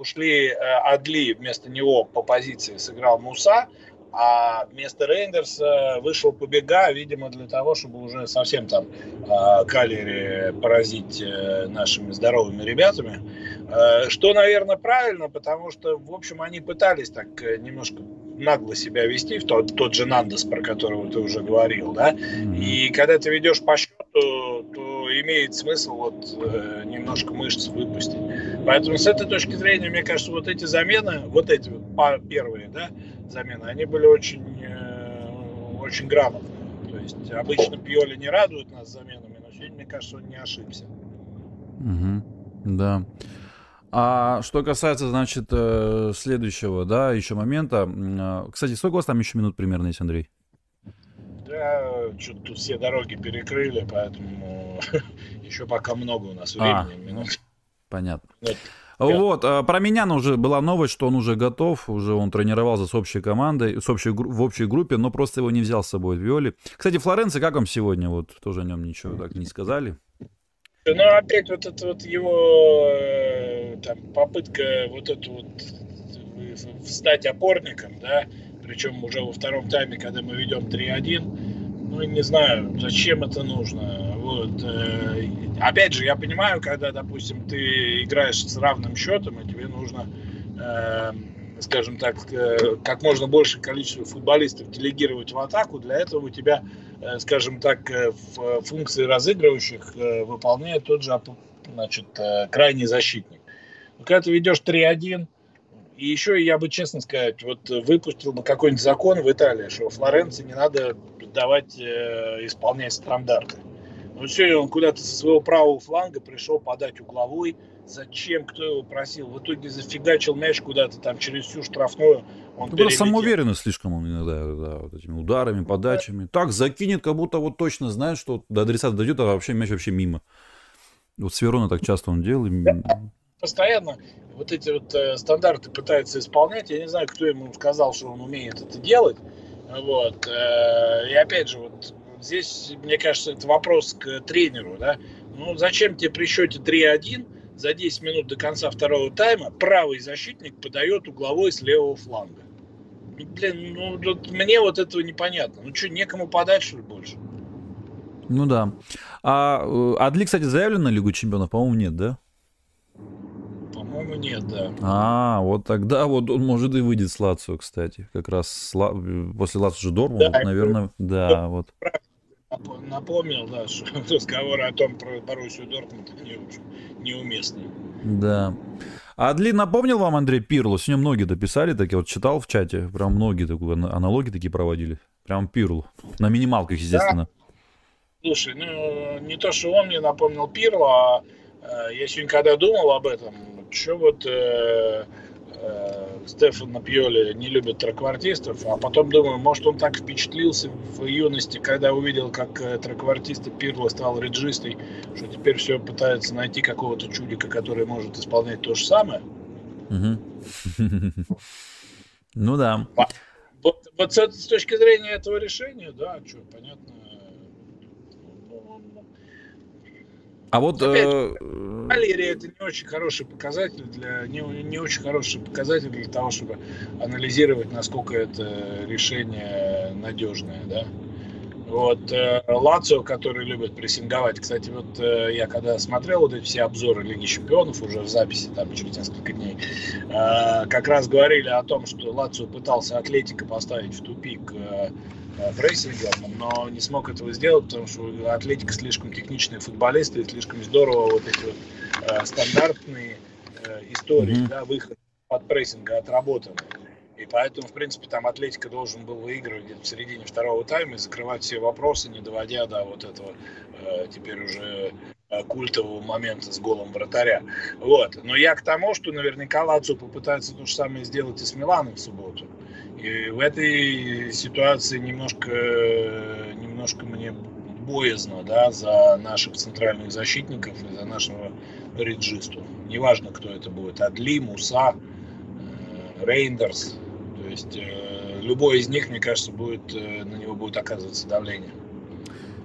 S2: ушли э, Адли, вместо него по позиции сыграл Муса, а вместо Рейндерса вышел Побега, видимо, для того, чтобы уже совсем там э, Калери поразить э, нашими здоровыми ребятами. Э, что, наверное, правильно, потому что, в общем, они пытались так э, немножко нагло себя вести, в тот, тот же Нандес, про которого ты уже говорил, да, и когда ты ведешь по счету, то имеет смысл вот э, немножко мышц выпустить. Поэтому с этой точки зрения, мне кажется, вот эти замены, вот эти вот первые, да, замены, они были очень, э, очень грамотные. То есть обычно Пьоли не радует нас заменами, но сегодня, мне кажется, он не ошибся.
S1: Угу. Да. А что касается, значит, э, следующего, да, еще момента. Э, кстати, сколько у вас там еще минут примерно есть, Андрей?
S2: Да, что-то тут все дороги перекрыли, поэтому еще пока много у нас а, времени. А, минут.
S1: Понятно. Минут вот, а, про Меняна уже была новость, что он уже готов, уже он тренировался с общей командой, с общей, в общей группе, но просто его не взял с собой в Виоли. Кстати, Флоренци, как вам сегодня? Вот тоже о нем ничего так не сказали.
S2: Ну, опять вот это вот его э, там, попытка вот эту вот стать опорником, да, причем уже во втором тайме, когда мы ведем 3-1, ну, не знаю, зачем это нужно. Вот. Э, опять же, я понимаю, когда, допустим, ты играешь с равным счетом, и тебе нужно, э, скажем так, э, как можно большее количество футболистов делегировать в атаку. Для этого у тебя, скажем так, функции разыгрывающих выполняет тот же значит, крайний защитник. Но когда ты ведешь 3-1, и еще я бы, честно сказать, вот выпустил бы какой-нибудь закон в Италии, что Флоренции не надо давать э, исполнять стандарты. Ну все, он куда-то со своего правого фланга пришел подать угловой. Зачем? Кто его просил? В итоге зафигачил мяч куда-то там через всю штрафную.
S1: Он ну, просто самоуверенно слишком он иногда да, вот этими ударами, подачами. Да. Так закинет, как будто вот точно знает, что до адресата дойдет, а вообще мяч вообще мимо. Вот с Верона так часто он делал. Да.
S2: Постоянно вот эти вот э, стандарты пытается исполнять. Я не знаю, кто ему сказал, что он умеет это делать. Вот. Э, и опять же, вот здесь, мне кажется, это вопрос к тренеру, да. Ну, зачем тебе при счете 3-1 за 10 минут до конца второго тайма правый защитник подает угловой с левого фланга? Блин, ну, вот мне вот этого непонятно. Ну, что, некому подать, что ли, больше?
S1: Ну да. А Адли, кстати, заявлен на Лигу Чемпионов? По-моему, нет, да?
S2: Нет, да.
S1: А, вот тогда вот он может и выйдет с Лацио, кстати. Как раз Сла... после Лацио же Дормунд, да, наверное, да, вот
S2: напомнил, да, что разговоры о том про Боруссию Дортмунд не, неуместны.
S1: Да. А Адли напомнил вам Андрей Пирло? Сегодня многие дописали, так я вот читал в чате, прям многие такие аналогии такие проводили. Прям Пирло. На минималках, естественно. Да.
S2: Слушай, ну не то, что он мне напомнил Пирло, а э, я сегодня когда думал об этом, что вот э, э, Стефано Пьоли не любит траквартистов, а потом думаю, может он так впечатлился в юности, когда увидел, как э, траквартиста Пирло стал реджистой, что теперь все пытается найти какого-то чудика, который может исполнять то же самое.
S1: Ну да.
S2: Вот, вот с точки зрения этого решения, да, что, понятно,
S1: А вот... Опять, э...
S2: Валерия это не очень хороший показатель для... Не, не очень хороший показатель для того, чтобы анализировать, насколько это решение надежное, да. Вот э, Лацио, который любит прессинговать. Кстати, вот э, я когда смотрел вот эти все обзоры Лиги Чемпионов уже в записи там через несколько дней, э, как раз говорили о том, что Лацио пытался Атлетика поставить в тупик прессингом, но не смог этого сделать, потому что Атлетика слишком техничные футболисты, и слишком здорово вот эти вот э, стандартные э, истории, mm-hmm. да, выход под прессинга отработаны. И поэтому, в принципе, там Атлетика должен был выигрывать где-то в середине второго тайма и закрывать все вопросы, не доводя до вот этого э, теперь уже э, культового момента с голом вратаря. Вот. Но я к тому, что наверняка Лацо попытается то же самое сделать и с Миланом в субботу. И в этой ситуации немножко, немножко мне боязно да, за наших центральных защитников и за нашего реджисту. Неважно, кто это будет. Адли, Муса, э, Рейндерс. То есть э, любой из них, мне кажется, будет, э, на него будет оказываться давление.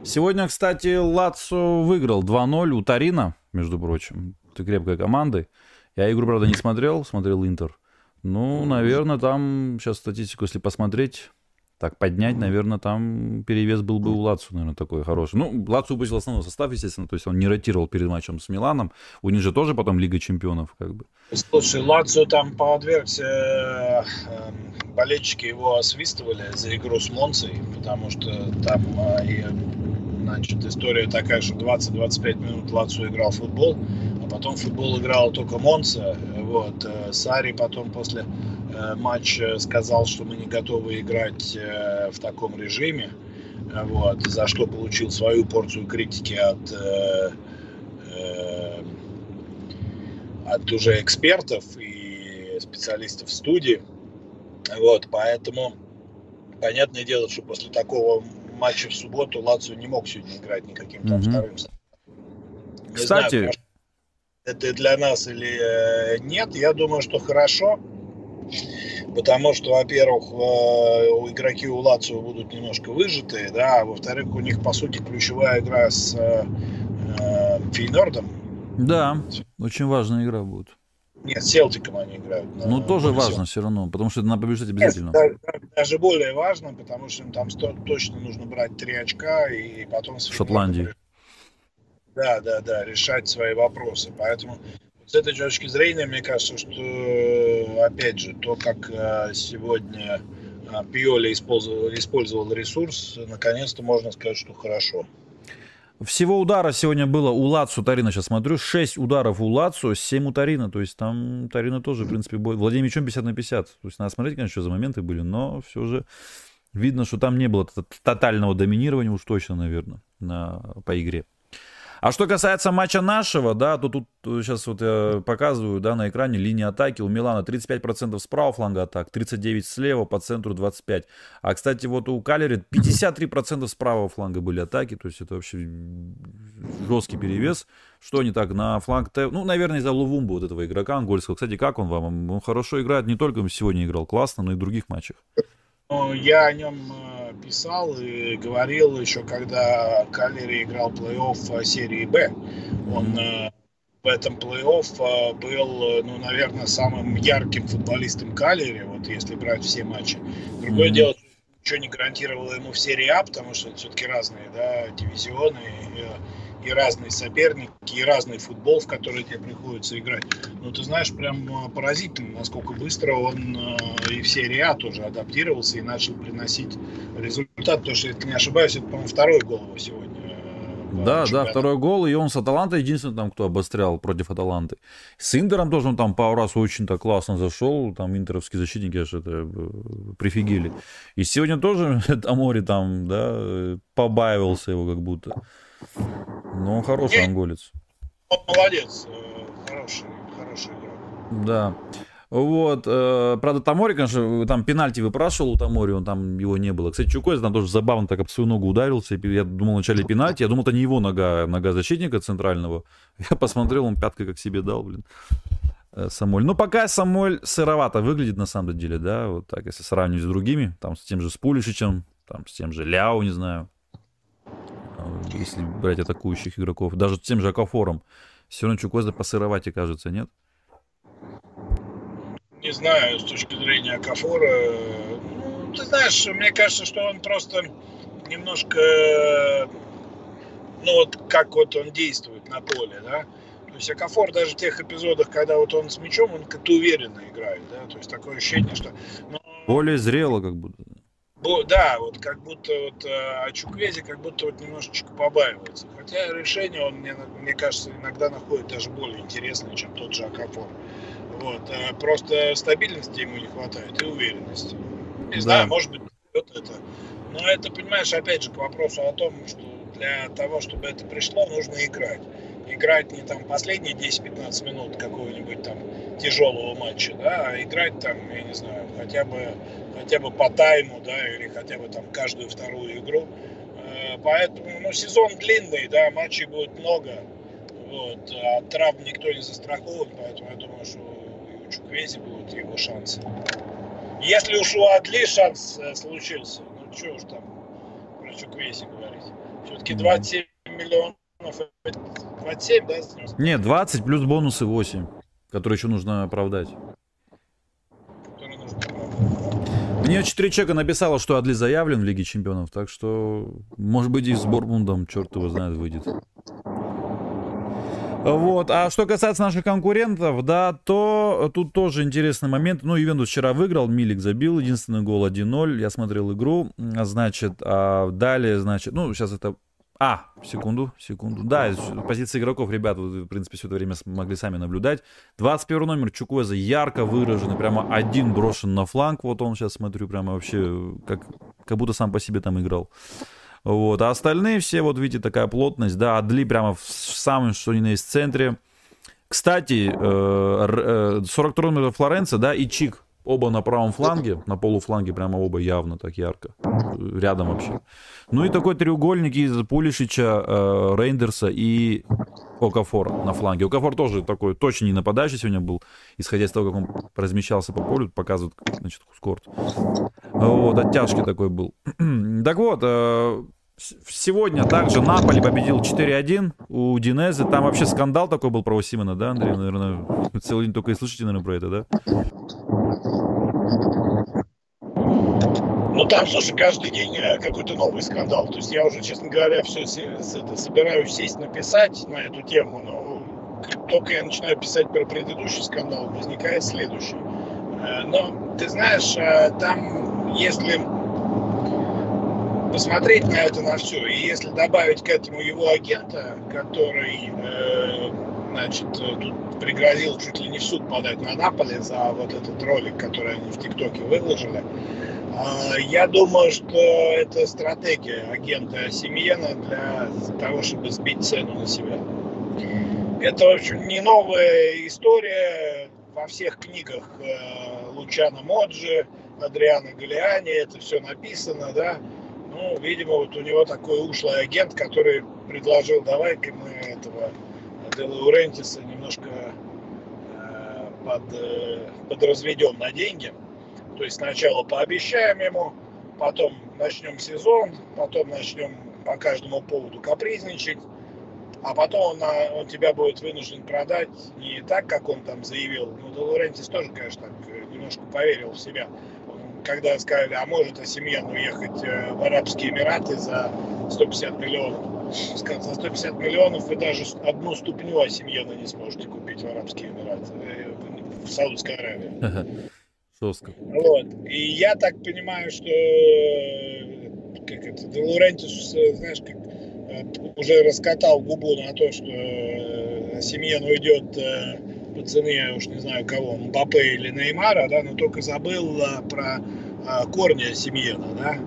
S1: Сегодня, кстати, Лацо выиграл 2-0 у Тарина, между прочим. Ты крепкой командой. Я игру, правда, не смотрел, смотрел Интер. Ну, наверное, там сейчас статистику, если посмотреть, так поднять, наверное, там перевес был бы у Лацу, наверное, такой хороший. Ну, Лацу выпустил основной состав, естественно, то есть он не ротировал перед матчем с Миланом. У них же тоже потом Лига Чемпионов, как бы.
S2: Слушай, Лацу там подвергся, э, болельщики его освистывали за игру с Монцей, потому что там э, Значит, история такая, что 20-25 минут Лацо играл в футбол, а потом в футбол играл только Монца. Вот. Э, Сари потом после э, матча сказал, что мы не готовы играть э, в таком режиме. Вот, за что получил свою порцию критики от, от уже экспертов и специалистов в студии. Вот, поэтому понятное дело, что после такого матче в субботу Лацио не мог сегодня играть никаким там mm-hmm. вторым.
S1: Не Кстати, знаю,
S2: это для нас или э, нет, я думаю, что хорошо. Потому что, во-первых, э, игроки у Лацио будут немножко выжатые, да, а во-вторых, у них, по сути, ключевая игра с э, э Фейнордом.
S1: Да, очень важная игра будет.
S2: Нет, с Селтиком они играют.
S1: Ну, тоже важно все равно, потому что надо побеждать обязательно.
S2: Нет, даже более важно, потому что им там точно нужно брать три очка и потом...
S1: С Шотландии.
S2: Да, да, да, решать свои вопросы. Поэтому с этой точки зрения, мне кажется, что, опять же, то, как э, сегодня э, Пиоли использовал, использовал ресурс, наконец-то можно сказать, что хорошо.
S1: Всего удара сегодня было у Лацу, Тарина сейчас смотрю, 6 ударов у Лацу, 7 у Тарина, то есть там Тарина тоже, в принципе, бой. владение мячом 50 на 50. То есть надо смотреть, конечно, что за моменты были, но все же видно, что там не было тотального доминирования уж точно, наверное, на, по игре. А что касается матча нашего, да, то тут сейчас вот я показываю, да, на экране линия атаки у Милана 35% справа фланга атак, 39% слева, по центру 25%. А, кстати, вот у Калери 53% справа фланга были атаки, то есть это вообще жесткий перевес. Что не так на фланг? Ну, наверное, из-за Лувумбу вот этого игрока ангольского. Кстати, как он вам? Он хорошо играет, не только сегодня играл классно, но и в других матчах.
S2: Ну, я о нем э, писал и говорил еще, когда Калери играл плей-офф серии Б. Он э, в этом плей-офф был, ну, наверное, самым ярким футболистом Калери, вот если брать все матчи. Другое mm-hmm. дело, ничего не гарантировало ему в серии А, потому что это все-таки разные да, дивизионы. И, и разные соперники, и разный футбол, в который тебе приходится играть. Ну, ты знаешь, прям э, поразительно, насколько быстро он э, и в серии А тоже адаптировался и начал приносить результат. Потому что, если не ошибаюсь, это, по-моему, второй гол его сегодня.
S1: Э, да, да, второй гол, и он с Аталантой единственный там, кто обострял против Аталанты. С Интером тоже он там пару раз очень-то классно зашел, там интеровские защитники аж это прифигели. И сегодня тоже Тамори там, да, побаивался его как будто. Ну, он хороший Не, анголец.
S2: Он молодец. Э, хороший, хороший игрок.
S1: Да. Вот, э, правда, Тамори, конечно, там пенальти выпрашивал у Тамори, он там его не было. Кстати, Чукой там тоже забавно так об свою ногу ударился. Я думал вначале пенальти, я думал, это не его нога, нога защитника центрального. Я посмотрел, он пяткой как себе дал, блин. Э, Самоль. Ну, пока Самоль сыровато выглядит на самом деле, да, вот так, если сравнивать с другими, там, с тем же Спулишичем, там, с тем же Ляо, не знаю если брать атакующих игроков. Даже тем же Акафором. Все равно Чукоза посыровать, кажется, нет?
S2: Не знаю, с точки зрения Акафора. Ну, ты знаешь, мне кажется, что он просто немножко, ну вот как вот он действует на поле, да. То есть Акафор даже в тех эпизодах, когда вот он с мячом, он как-то уверенно играет, да. То есть такое ощущение, что...
S1: Ну, Более зрело как будто
S2: да, вот как будто вот э, о Чуквезе как будто вот немножечко побаивается. Хотя решение он, мне, мне кажется, иногда находит даже более интересное, чем тот же Акафор. Вот. Э, просто стабильности ему не хватает и уверенности. Не да. знаю, может быть, вот это. Но это, понимаешь, опять же, к вопросу о том, что для того, чтобы это пришло, нужно играть. Играть не там последние 10-15 минут какого-нибудь там тяжелого матча, да, а играть там, я не знаю, хотя бы, хотя бы по тайму, да, или хотя бы там каждую вторую игру. Э, поэтому, ну, сезон длинный, да, матчей будет много. Вот, а травм никто не застрахован, поэтому я думаю, что у Чуквези будут его шансы. Если уж у Адли шанс э, случился, ну что уж там про Чуквези говорить. Все-таки 27 миллионов, 27, да?
S1: Нет, 20 плюс бонусы 8, которые еще нужно оправдать. Мне 4 человека написало, что Адли заявлен в Лиге Чемпионов, так что, может быть, и с Бормундом, черт его знает, выйдет. Вот. А что касается наших конкурентов, да, то тут тоже интересный момент. Ну, Ювентус вчера выиграл, Милик забил единственный гол 1-0. Я смотрел игру. Значит, а далее, значит, ну, сейчас это а, секунду, секунду. Да, позиции игроков, ребят, вы, в принципе, все это время могли сами наблюдать. 21 номер Чукуэза ярко выраженный, прямо один брошен на фланг. Вот он сейчас, смотрю, прямо вообще, как, как будто сам по себе там играл. Вот. А остальные все, вот видите, такая плотность, да, Адли прямо в самом, что ни на есть, центре. Кстати, 42 номер Флоренция, да, и Чик, оба на правом фланге, на полуфланге прямо оба явно так ярко, рядом вообще. Ну и такой треугольник из Пулишича, э, Рейндерса и Окафора на фланге. Окафор тоже такой точно не нападающий сегодня был, исходя из того, как он размещался по полю, показывает, значит, скорт. Вот, оттяжки такой был. так вот, э, Сегодня также Наполи победил 4-1 у Динезы. Там вообще скандал такой был про Симона, да, Андрей? Наверное, целый день только и слышите, наверное, про это, да?
S2: Ну, там, слушай, каждый день э, какой-то новый скандал. То есть я уже, честно говоря, все собираюсь сесть написать на эту тему, но только я начинаю писать про предыдущий скандал, возникает следующий. Э, но, ты знаешь, э, там, если посмотреть на это на все. И если добавить к этому его агента, который, значит, тут пригрозил чуть ли не в суд подать на Наполе за вот этот ролик, который они в ТикТоке выложили, э, я думаю, что это стратегия агента Семьена для того, чтобы сбить цену на себя. Это, в общем, не новая история. Во всех книгах э, Лучана Моджи, Адриана Галиани это все написано, да. Ну, видимо, вот у него такой ушлый агент, который предложил, давай-ка мы этого Делаурентиса немножко э, под, э, на деньги. То есть сначала пообещаем ему, потом начнем сезон, потом начнем по каждому поводу капризничать, а потом он, он тебя будет вынужден продать не так, как он там заявил. Ну, Делаурентис тоже, конечно, так э, немножко поверил в себя когда сказали, а может Асимьян уехать э, в Арабские Эмираты за 150 миллионов. Сказал, за 150 миллионов вы даже одну ступню Асимьяна не сможете купить в Арабские Эмираты, э, в Саудовской Аравии.
S1: Жестко.
S2: Вот. И я так понимаю, что э, как это, Де Лурентис, знаешь, как уже раскатал губу на то, что Семьен уйдет по цене, я уж не знаю кого, Мбаппе или Неймара, да, но только забыл а, про а, корни Семьена, да.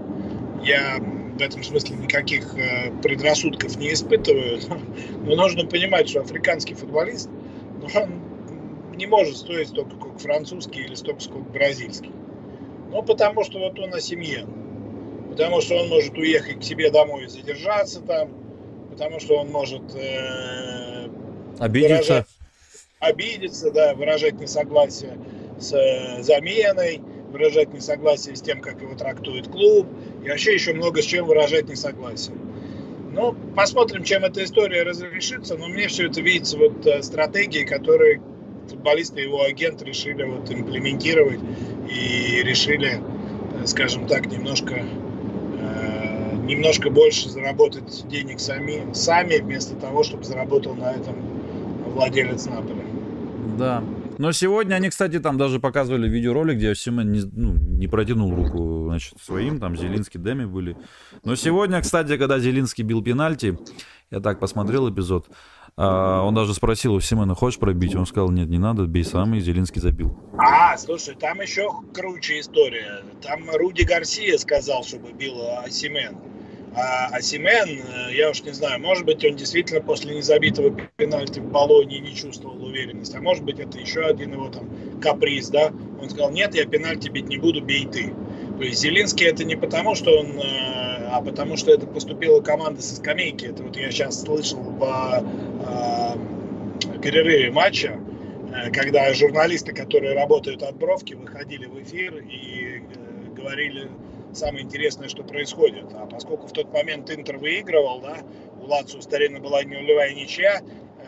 S2: Я в этом смысле никаких а, предрассудков не испытываю, но, но нужно понимать, что африканский футболист, ну, он не может стоить столько, как французский или столько, сколько бразильский. Ну, потому что вот он Асимьен. Потому что он может уехать к себе домой и задержаться там. Потому что он может э,
S1: обидеться. Выражать,
S2: обидеться, да, выражать несогласие с э, заменой, выражать несогласие с тем, как его трактует клуб, и вообще еще много с чем выражать несогласие. Ну, посмотрим, чем эта история разрешится, но мне все это видится вот э, стратегии, которые футболисты и его агент решили вот имплементировать и решили, э, скажем так, немножко немножко больше заработать денег сами, сами вместо того, чтобы заработал на этом владелец Наполи.
S1: Да. Но сегодня они, кстати, там даже показывали видеоролик, где Симен не, ну, не протянул руку, значит, своим, там Зелинский, Деми были. Но сегодня, кстати, когда Зелинский бил пенальти, я так посмотрел эпизод, а, он даже спросил у Симена, хочешь пробить? Он сказал, нет, не надо, бей сам, и Зелинский забил.
S2: А, слушай, там еще круче история. Там Руди Гарсия сказал, чтобы бил Симен. А, а Симен, э, я уж не знаю, может быть, он действительно после незабитого пенальти в Болоне не чувствовал уверенности, а может быть, это еще один его там каприз, да? Он сказал, нет, я пенальти бить не буду, бей ты. То есть Зеленский это не потому, что он, э, а потому что это поступила команда со скамейки. Это вот я сейчас слышал в э, перерыве матча, когда журналисты, которые работают от бровки, выходили в эфир и говорили самое интересное, что происходит. А поскольку в тот момент Интер выигрывал, да, у Лацу старина была не нулевая ничья,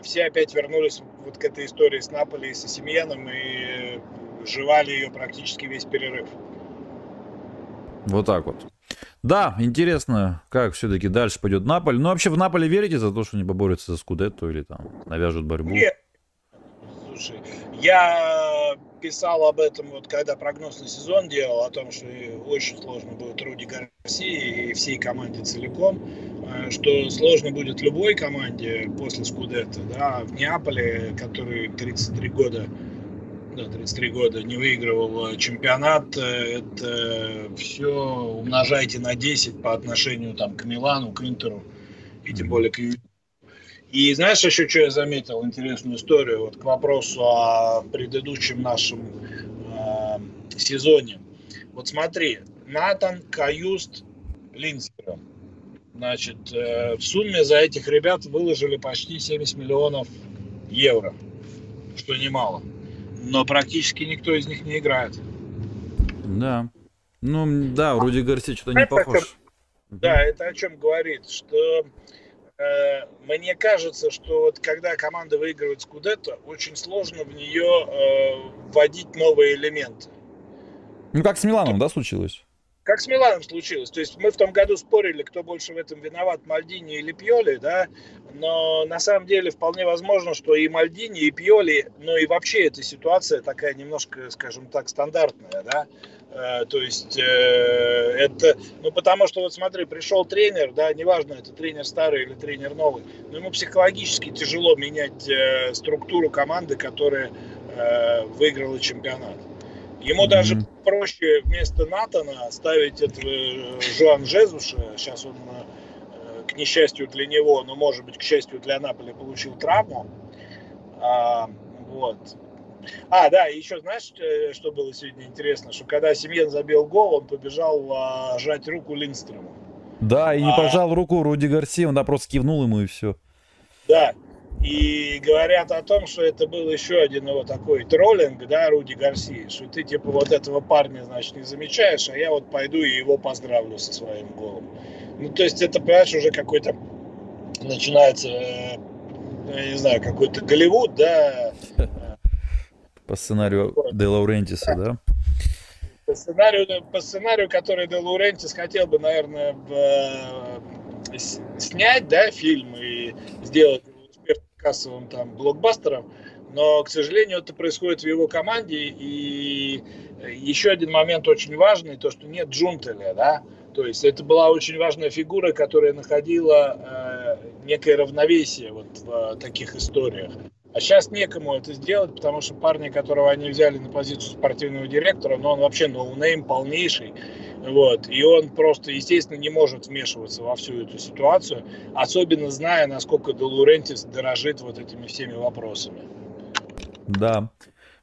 S2: все опять вернулись вот к этой истории с Наполи и со Семьяном и жевали ее практически весь перерыв.
S1: Вот так вот. Да, интересно, как все-таки дальше пойдет Наполь. Ну, вообще в Наполе верите за то, что они поборются за Скудетто или там навяжут борьбу?
S2: Нет. Слушай, я писал об этом, вот когда прогноз на сезон делал, о том, что очень сложно будет Руди Гарсии и всей команде целиком, э, что сложно будет любой команде после Скудетта, да, в Неаполе, который 33 года да, 33 года не выигрывал э, чемпионат, э, это все умножайте на 10 по отношению там, к Милану, к Интеру и тем более к и знаешь еще, что я заметил, интересную историю, вот к вопросу о предыдущем нашем э, сезоне. Вот смотри, Натан, Каюст, Линстером. Значит, э, в сумме за этих ребят выложили почти 70 миллионов евро, что немало. Но практически никто из них не играет.
S1: Да. Ну, да, вроде Гарси что-то не похож.
S2: Да, это о чем говорит, что мне кажется, что вот когда команда выигрывает Скудетто, очень сложно в нее э, вводить новые элементы.
S1: Ну, как с Миланом, да, случилось?
S2: Как с Миланом случилось. То есть мы в том году спорили, кто больше в этом виноват, Мальдини или Пьоли, да, но на самом деле вполне возможно, что и Мальдини, и Пьоли, ну и вообще эта ситуация такая немножко, скажем так, стандартная, да, Э, то есть э, это, ну потому что вот смотри, пришел тренер, да, неважно, это тренер старый или тренер новый, но ему психологически тяжело менять э, структуру команды, которая выиграла чемпионат. Ему mm-hmm. даже проще вместо Натана ставить этого Жуан Жезуша. Сейчас он, к несчастью для него, но может быть к счастью для Наполи, получил травму. А, вот. А, да, еще знаешь, э, что было сегодня интересно, что когда Семьен забил гол, он побежал а, жать руку Линстрому.
S1: Да, и не а... пожал руку Руди Гарси, он просто кивнул ему и все.
S2: Да, и говорят о том, что это был еще один его такой троллинг, да, Руди Гарси, что ты типа вот этого парня, значит, не замечаешь, а я вот пойду и его поздравлю со своим голом. Ну, то есть это, понимаешь, уже какой-то начинается, э, я не знаю, какой-то Голливуд, да,
S1: по сценарию Де Лаурентиса, да?
S2: По сценарию, по сценарию, который Де Лаурентис хотел бы, наверное, в, снять, да, фильм и сделать успех кассовым там блокбастером, но, к сожалению, это происходит в его команде, и еще один момент очень важный, то, что нет Джунтеля, да, то есть это была очень важная фигура, которая находила э, некое равновесие вот в э, таких историях. А сейчас некому это сделать, потому что парня, которого они взяли на позицию спортивного директора, ну, он вообще ноунейм полнейший. Вот. И он просто, естественно, не может вмешиваться во всю эту ситуацию, особенно зная, насколько Де Лаурентис дорожит вот этими всеми вопросами.
S1: Да.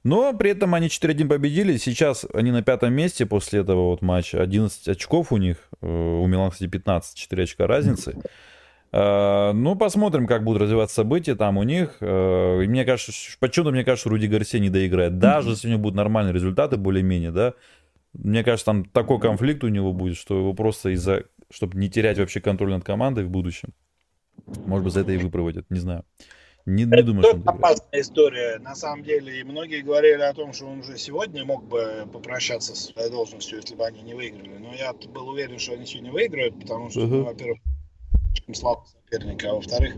S1: Но при этом они 4-1 победили. Сейчас они на пятом месте после этого вот матча. 11 очков у них. Э, у Милана, кстати, 15. 4 очка разницы. Э, ну, посмотрим, как будут развиваться события там у них. Э, и мне кажется, почему-то мне кажется, Руди Гарсия не доиграет. Даже если у него будут нормальные результаты, более-менее, да. Мне кажется, там такой конфликт у него будет, что его просто из-за... Чтобы не терять вообще контроль над командой в будущем. Может быть, за это и выпроводят, не знаю.
S2: Не, не думаю, что он опасная история. На самом деле, и многие говорили о том, что он уже сегодня мог бы попрощаться с своей должностью, если бы они не выиграли. Но я был уверен, что они сегодня выиграют, потому что, uh-huh. ну, во-первых, слишком слабый соперник, а во-вторых,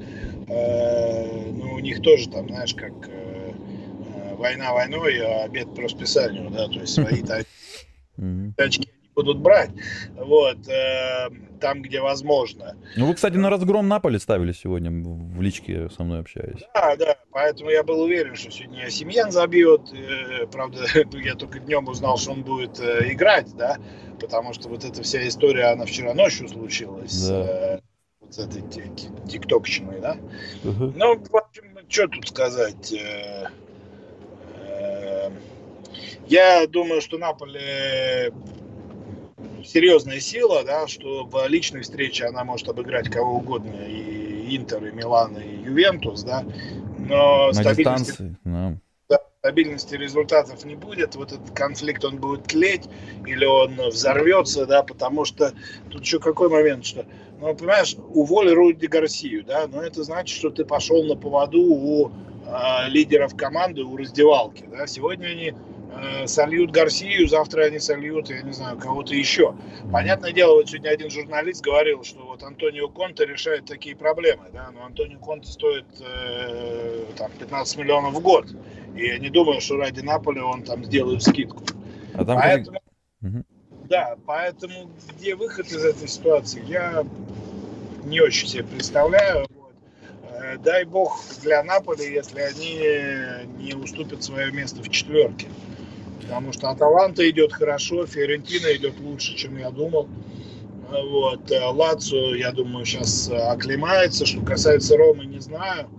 S2: э, ну, у них тоже там, знаешь, как э, э война войной, а обед по расписанию, да, то есть свои они будут брать. Вот. Э, там, где возможно.
S1: Ну, вы, кстати, на разгром Наполи ставили сегодня, в личке со мной общаясь.
S2: Да, да, поэтому я был уверен, что сегодня Семьян забьет. Э, правда, я только днем узнал, что он будет э, играть, да, потому что вот эта вся история, она вчера ночью случилась. Да. Э, с этой тиктокчиной, да. Угу. Ну, в общем, что тут сказать. Я думаю, что Наполе серьезная сила, да, что в личной встрече она может обыграть кого угодно, и Интер, и Милан, и Ювентус, да, но На стабильности, дистанции, да. Да, стабильности результатов не будет, вот этот конфликт, он будет тлеть, или он взорвется, да, потому что тут еще какой момент, что, ну, понимаешь, уволь Руди Гарсию, да, но это значит, что ты пошел на поводу у э, лидеров команды, у раздевалки, да, сегодня они э, сольют Гарсию, завтра они сольют, я не знаю, кого-то еще. Понятное дело, вот сегодня один журналист говорил, что вот Антонио Конте решает такие проблемы, да, но Антонио Конте стоит э, там 15 миллионов в год. И я не думаю, что ради Наполи он там сделает скидку. А там поэтому, угу. Да, поэтому где выход из этой ситуации, я не очень себе представляю. Э, дай бог для Наполи, если они не уступят свое место в четверке. Потому что Аталанта идет хорошо, Фиорентина идет лучше, чем я думал. Вот. Э, Лацо, я думаю, сейчас оклемается. Что касается Ромы, не знаю.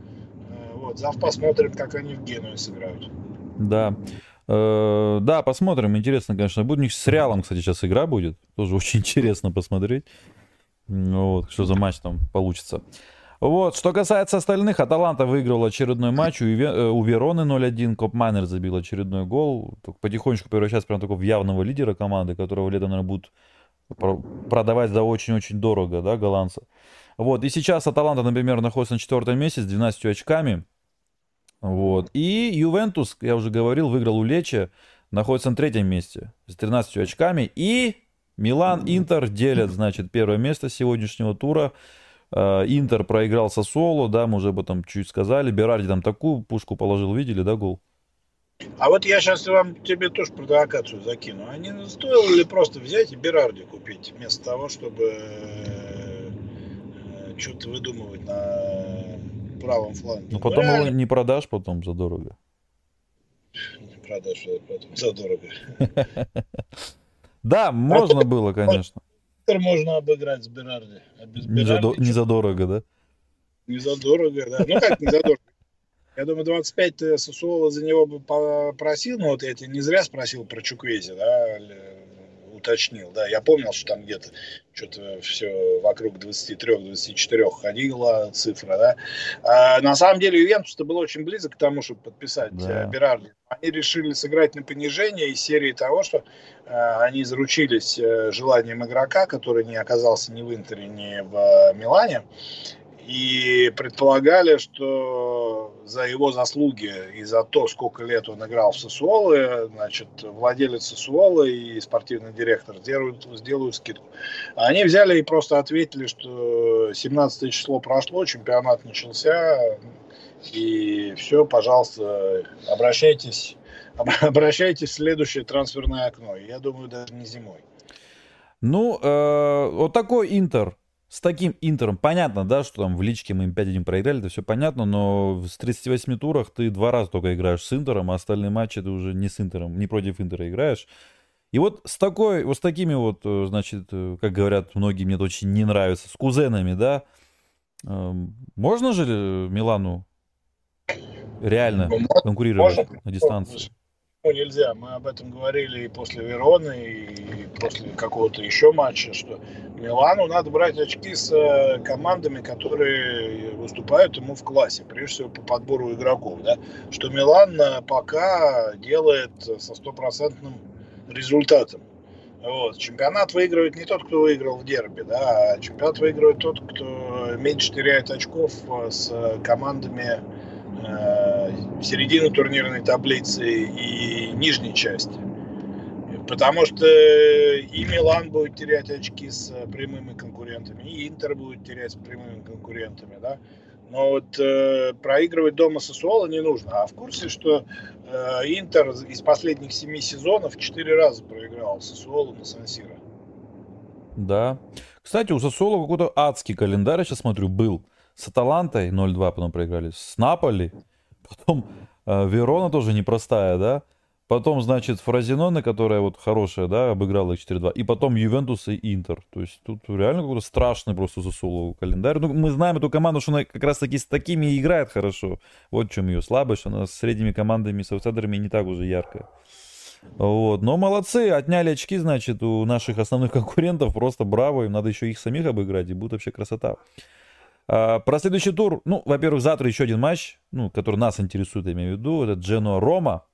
S2: Э, вот. Завтра посмотрим, как они в Генуе сыграют.
S1: Да. Да, посмотрим. Интересно, конечно, будет. У них с Реалом, кстати, сейчас игра будет. Тоже очень интересно посмотреть. Вот, что за матч там получится. Вот, что касается остальных, Аталанта выиграл очередной матч, у, э, у Вероны 0-1, Копмайнер забил очередной гол, потихонечку превращается прям такого в явного лидера команды, которого летом, наверное, будут продавать за очень-очень дорого, да, голландца. Вот, и сейчас Аталанта, например, находится на четвертом месте с 12 очками, вот, и Ювентус, я уже говорил, выиграл у Лечи, находится на третьем месте с 13 очками, и Милан, Интер делят, значит, первое место сегодняшнего тура, Э, Интер проиграл со Соло, да, мы уже об этом чуть сказали. Берарди там такую пушку положил, видели, да, гол?
S2: А вот я сейчас вам тебе тоже провокацию закину. А не стоило ли просто взять и Берарди купить, вместо того, чтобы э, что-то выдумывать на правом фланге?
S1: Ну, потом ну, его не продашь потом задорого.
S2: Не продашь потом задорого.
S1: Да, можно было, конечно.
S2: Можно обыграть с Берарди. А без
S1: не, задо... не задорого, да?
S2: Не задорого, да. Ну как не задорого? Я думаю, 25 Сосуола за него бы попросил, но вот я тебе не зря спросил про Чуквези, да, уточнил, да, я помнил, что там где-то что-то все вокруг 23-24 ходила цифра, да. А, на самом деле Ювентус-то был очень близок к тому, чтобы подписать да. Э, Берарди. Они решили сыграть на понижение из серии того, что э, они заручились э, желанием игрока, который не оказался ни в Интере, ни в Милане и предполагали, что за его заслуги и за то, сколько лет он играл в Сосуолы, значит, владелец Сосуолы и спортивный директор сделают, сделают скидку. Они взяли и просто ответили, что 17 число прошло, чемпионат начался, и все, пожалуйста, обращайтесь, обращайтесь в следующее трансферное окно. Я думаю, даже не зимой.
S1: Ну, э, вот такой Интер с таким Интером, понятно, да, что там в личке мы им 5-1 проиграли, это все понятно, но с 38 турах ты два раза только играешь с Интером, а остальные матчи ты уже не с Интером, не против Интера играешь. И вот с такой, вот с такими вот, э, значит, э, как говорят многие, мне это очень не нравится, с кузенами, да, эм, можно же Милану реально ну, конкурировать можно, на дистанции?
S2: Ну, нельзя. Мы об этом говорили и после Вероны, и после какого-то еще матча, что Милану надо брать очки с э, командами, которые выступают ему в классе, прежде всего по подбору игроков. Да? Что Милан э, пока делает со стопроцентным результатом. Вот. Чемпионат выигрывает не тот, кто выиграл в дерби, да, а чемпионат выигрывает тот, кто меньше теряет очков э, с командами э, середины турнирной таблицы и нижней части. Потому что и Милан будет терять очки с прямыми конкурентами, и Интер будет терять с прямыми конкурентами, да. Но вот э, проигрывать дома Сосуола не нужно. А в курсе, что э, Интер из последних семи сезонов четыре раза проиграл Сосуолу на Сан-Сиро.
S1: Да. Кстати, у Сосоло какой-то адский календарь, я сейчас смотрю, был. С Аталантой 0-2 потом проиграли. С Наполи. Потом э, Верона тоже непростая, да. Потом, значит, Фразинона, которая вот хорошая, да, обыграла их 4-2. И потом Ювентус и Интер. То есть тут реально какой-то страшный просто Сосулу календарь. Ну, мы знаем эту команду, что она как раз таки с такими и играет хорошо. Вот в чем ее слабость. Она с средними командами, с аутсайдерами не так уже яркая. Вот. Но молодцы, отняли очки, значит, у наших основных конкурентов. Просто браво, им надо еще их самих обыграть, и будет вообще красота. А, про следующий тур, ну, во-первых, завтра еще один матч, ну, который нас интересует, я имею в виду, это Джено-Рома.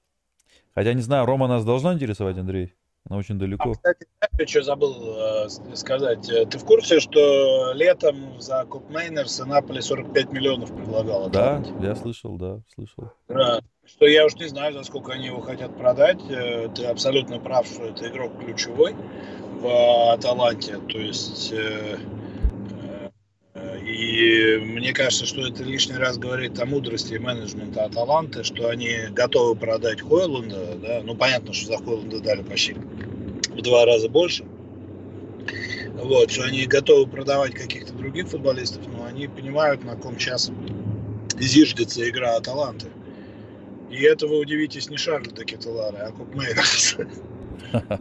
S1: Хотя, не знаю, Рома нас должна интересовать, Андрей? Она очень далеко. А,
S2: кстати, я что забыл э, сказать. Э, ты в курсе, что летом за Куб Мейнерс Наполи 45 миллионов предлагал?
S1: Да, я слышал, да, слышал.
S2: Да, что я уж не знаю, за сколько они его хотят продать. Э, ты абсолютно прав, что это игрок ключевой в Аталанте. То есть э, и мне кажется, что это лишний раз говорит о мудрости менеджмента Аталанты, что они готовы продать Хойлунда. Да? Ну, понятно, что за Хойлунда дали почти в два раза больше. Вот, что они готовы продавать каких-то других футболистов, но они понимают, на ком сейчас зиждется игра Аталанты. И этого удивитесь не Шарль де а Куп.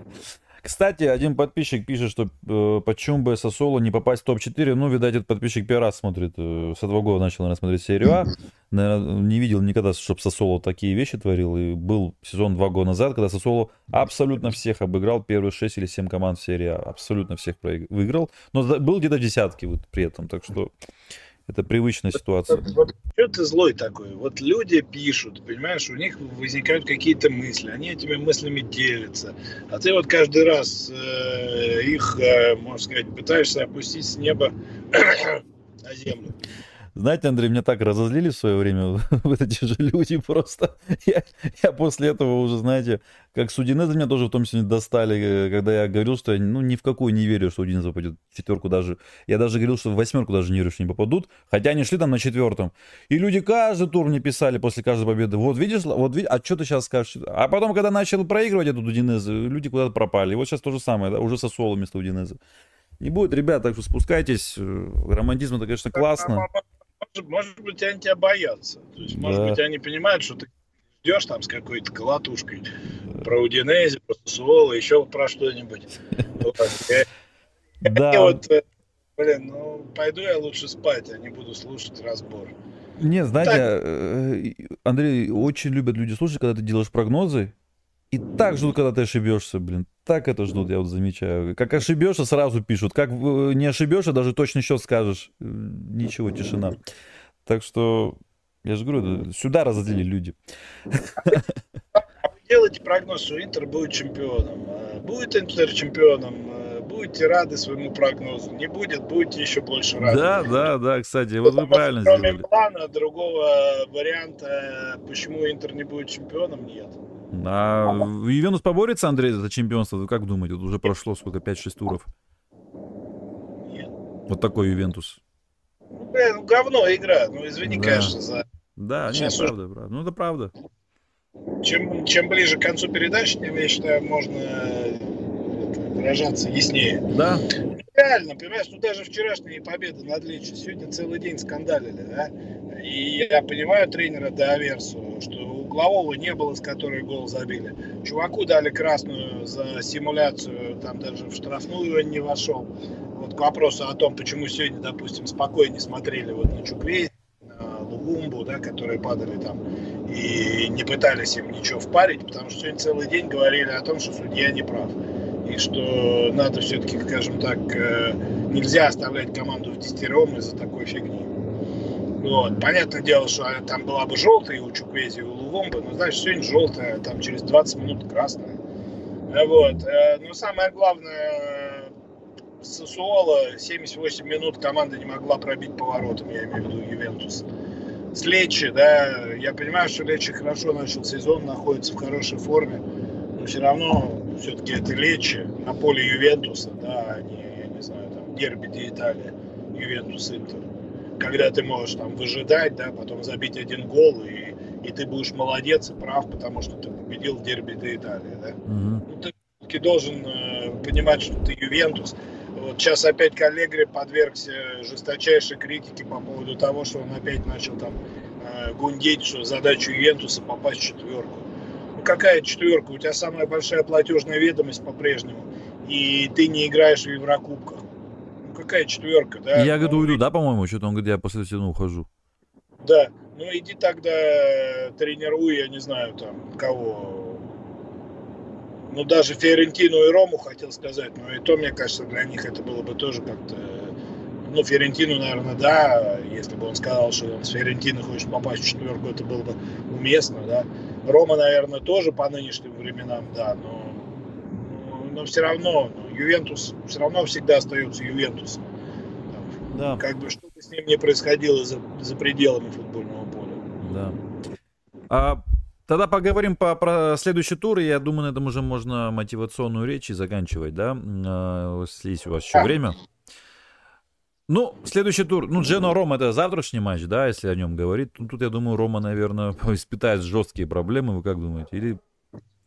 S1: Кстати, один подписчик пишет, что э, почему бы Сосоло не попасть в топ-4. Ну, видать, этот подписчик первый раз смотрит. Э, с этого года начал, наверное, смотреть серию А. Наверное, не видел никогда, чтобы Сосоло такие вещи творил. И был сезон два года назад, когда Сосоло абсолютно всех обыграл. Первые 6 или 7 команд в серии А. Абсолютно всех выиграл. Но был где-то в десятке вот при этом. Так что это привычная ситуация. Вот,
S2: вот что ты злой такой? Вот люди пишут, понимаешь, у них возникают какие-то мысли, они этими мыслями делятся, а ты вот каждый раз э, их, э, можно сказать, пытаешься опустить с неба на землю.
S1: Знаете, Андрей, меня так разозлили в свое время вот эти же люди просто. Я, я после этого уже, знаете, как с Удинеза меня тоже в том числе достали, э, когда я говорил, что я ну, ни в какую не верю, что Удинеза попадет в четверку даже. Я даже говорил, что в восьмерку даже не верю, что не попадут. Хотя они шли там на четвертом. И люди каждый тур мне писали после каждой победы. Вот видишь, вот видишь, а что ты сейчас скажешь? А потом, когда начал проигрывать эту Удинезу, люди куда-то пропали. И вот сейчас то же самое, да, уже Сосоло вместо Удинеза. Не будет, ребят, так что спускайтесь. Э, романтизм это, конечно, классно
S2: может, может быть, они тебя боятся. То есть, может да. быть, они понимают, что ты ждешь там с какой-то колотушкой про Удинези, про Сусуола, еще про что-нибудь. Да. вот, э, блин, ну, пойду я лучше спать, а не буду слушать разбор.
S1: Не, знаете, э, Андрей, очень любят люди слушать, когда ты делаешь прогнозы, и так ждут, когда ты ошибешься, блин. Так это ждут, я вот замечаю. Как ошибешься, сразу пишут. Как э, не ошибешься, даже точно счет скажешь. Э, ничего, тишина. Так что, я же говорю, сюда разозлили люди.
S2: А делайте прогноз, что Интер будет чемпионом. А будет Интер чемпионом, а будете рады своему прогнозу. Не будет, будете еще больше рады.
S1: Да, да, да, кстати, вот вы правильно
S2: Кроме сделали. плана, другого варианта, почему Интер не будет чемпионом, нет.
S1: А Ювентус поборется, Андрей, за чемпионство? Вы как думаете? Уже прошло сколько? 5-6 туров? Нет. Вот такой Ювентус.
S2: Ну, блин, говно игра. Ну, извини, да. конечно, за...
S1: Да, Сейчас нет, правда, правда. Ну, это правда.
S2: Чем, чем ближе к концу передачи, тем, я считаю, можно выражаться яснее.
S1: Да.
S2: Реально, понимаешь, ну даже вчерашняя победа над Личи, сегодня целый день скандалили, да? И я понимаю тренера Доверсу, что углового не было, с которой гол забили. Чуваку дали красную за симуляцию, там даже в штрафную он не вошел. Вот к вопросу о том, почему сегодня, допустим, спокойнее смотрели вот на Чуквей, на Лугумбу, да, которые падали там, и не пытались им ничего впарить, потому что сегодня целый день говорили о том, что судья не прав. И что надо все-таки, скажем так, э, нельзя оставлять команду в десятером из-за такой фигни. Вот. Понятное дело, что там была бы желтая у Чуквези, у Лувомбы, но, знаешь, сегодня желтая, там через 20 минут красная. Вот. Э, но самое главное, Сосуола 78 минут команда не могла пробить поворотом, я имею в виду Ювентус. С Лечи, да, я понимаю, что Лечи хорошо начал сезон, находится в хорошей форме, но все равно все-таки это Лечи на поле Ювентуса, да, а не, я не знаю, там, дерби де Италия, Ювентус-Интер когда ты можешь там выжидать, да, потом забить один гол, и, и ты будешь молодец и прав, потому что ты победил в дерби до Италии, да. Угу. Ну, ты должен э, понимать, что ты Ювентус. Вот сейчас опять коллега подвергся жесточайшей критике по поводу того, что он опять начал там э, гундеть, что задачу Ювентуса попасть в четверку. Ну какая четверка? У тебя самая большая платежная ведомость по-прежнему, и ты не играешь в Еврокубках. Ну какая четверка, да?
S1: Я
S2: ну,
S1: году уйду, да, по-моему, что-то он говорит, я после всего ухожу.
S2: Да, ну иди тогда тренируй, я не знаю, там, кого, ну, даже Фиорентину и Рому хотел сказать, но и то, мне кажется, для них это было бы тоже как-то... Ну, Фиорентину, наверное, да, если бы он сказал, что он с Фиорентино хочет попасть в четверку, это было бы уместно, да. Рома, наверное, тоже по нынешним временам, да, но, но все равно, ну, Ювентус все равно всегда остается Ювентусом. Да. Как бы что бы с ним ни происходило за, за пределами футбольного поля.
S1: Да. А Тогда поговорим по, про следующий тур, и я думаю, на этом уже можно мотивационную речь и заканчивать, да, а, если есть у вас еще время. Ну, следующий тур. Ну, Джено Ром это завтрашний матч, да, если о нем говорить. Ну, тут, я думаю, Рома, наверное, испытает жесткие проблемы. Вы как думаете? Или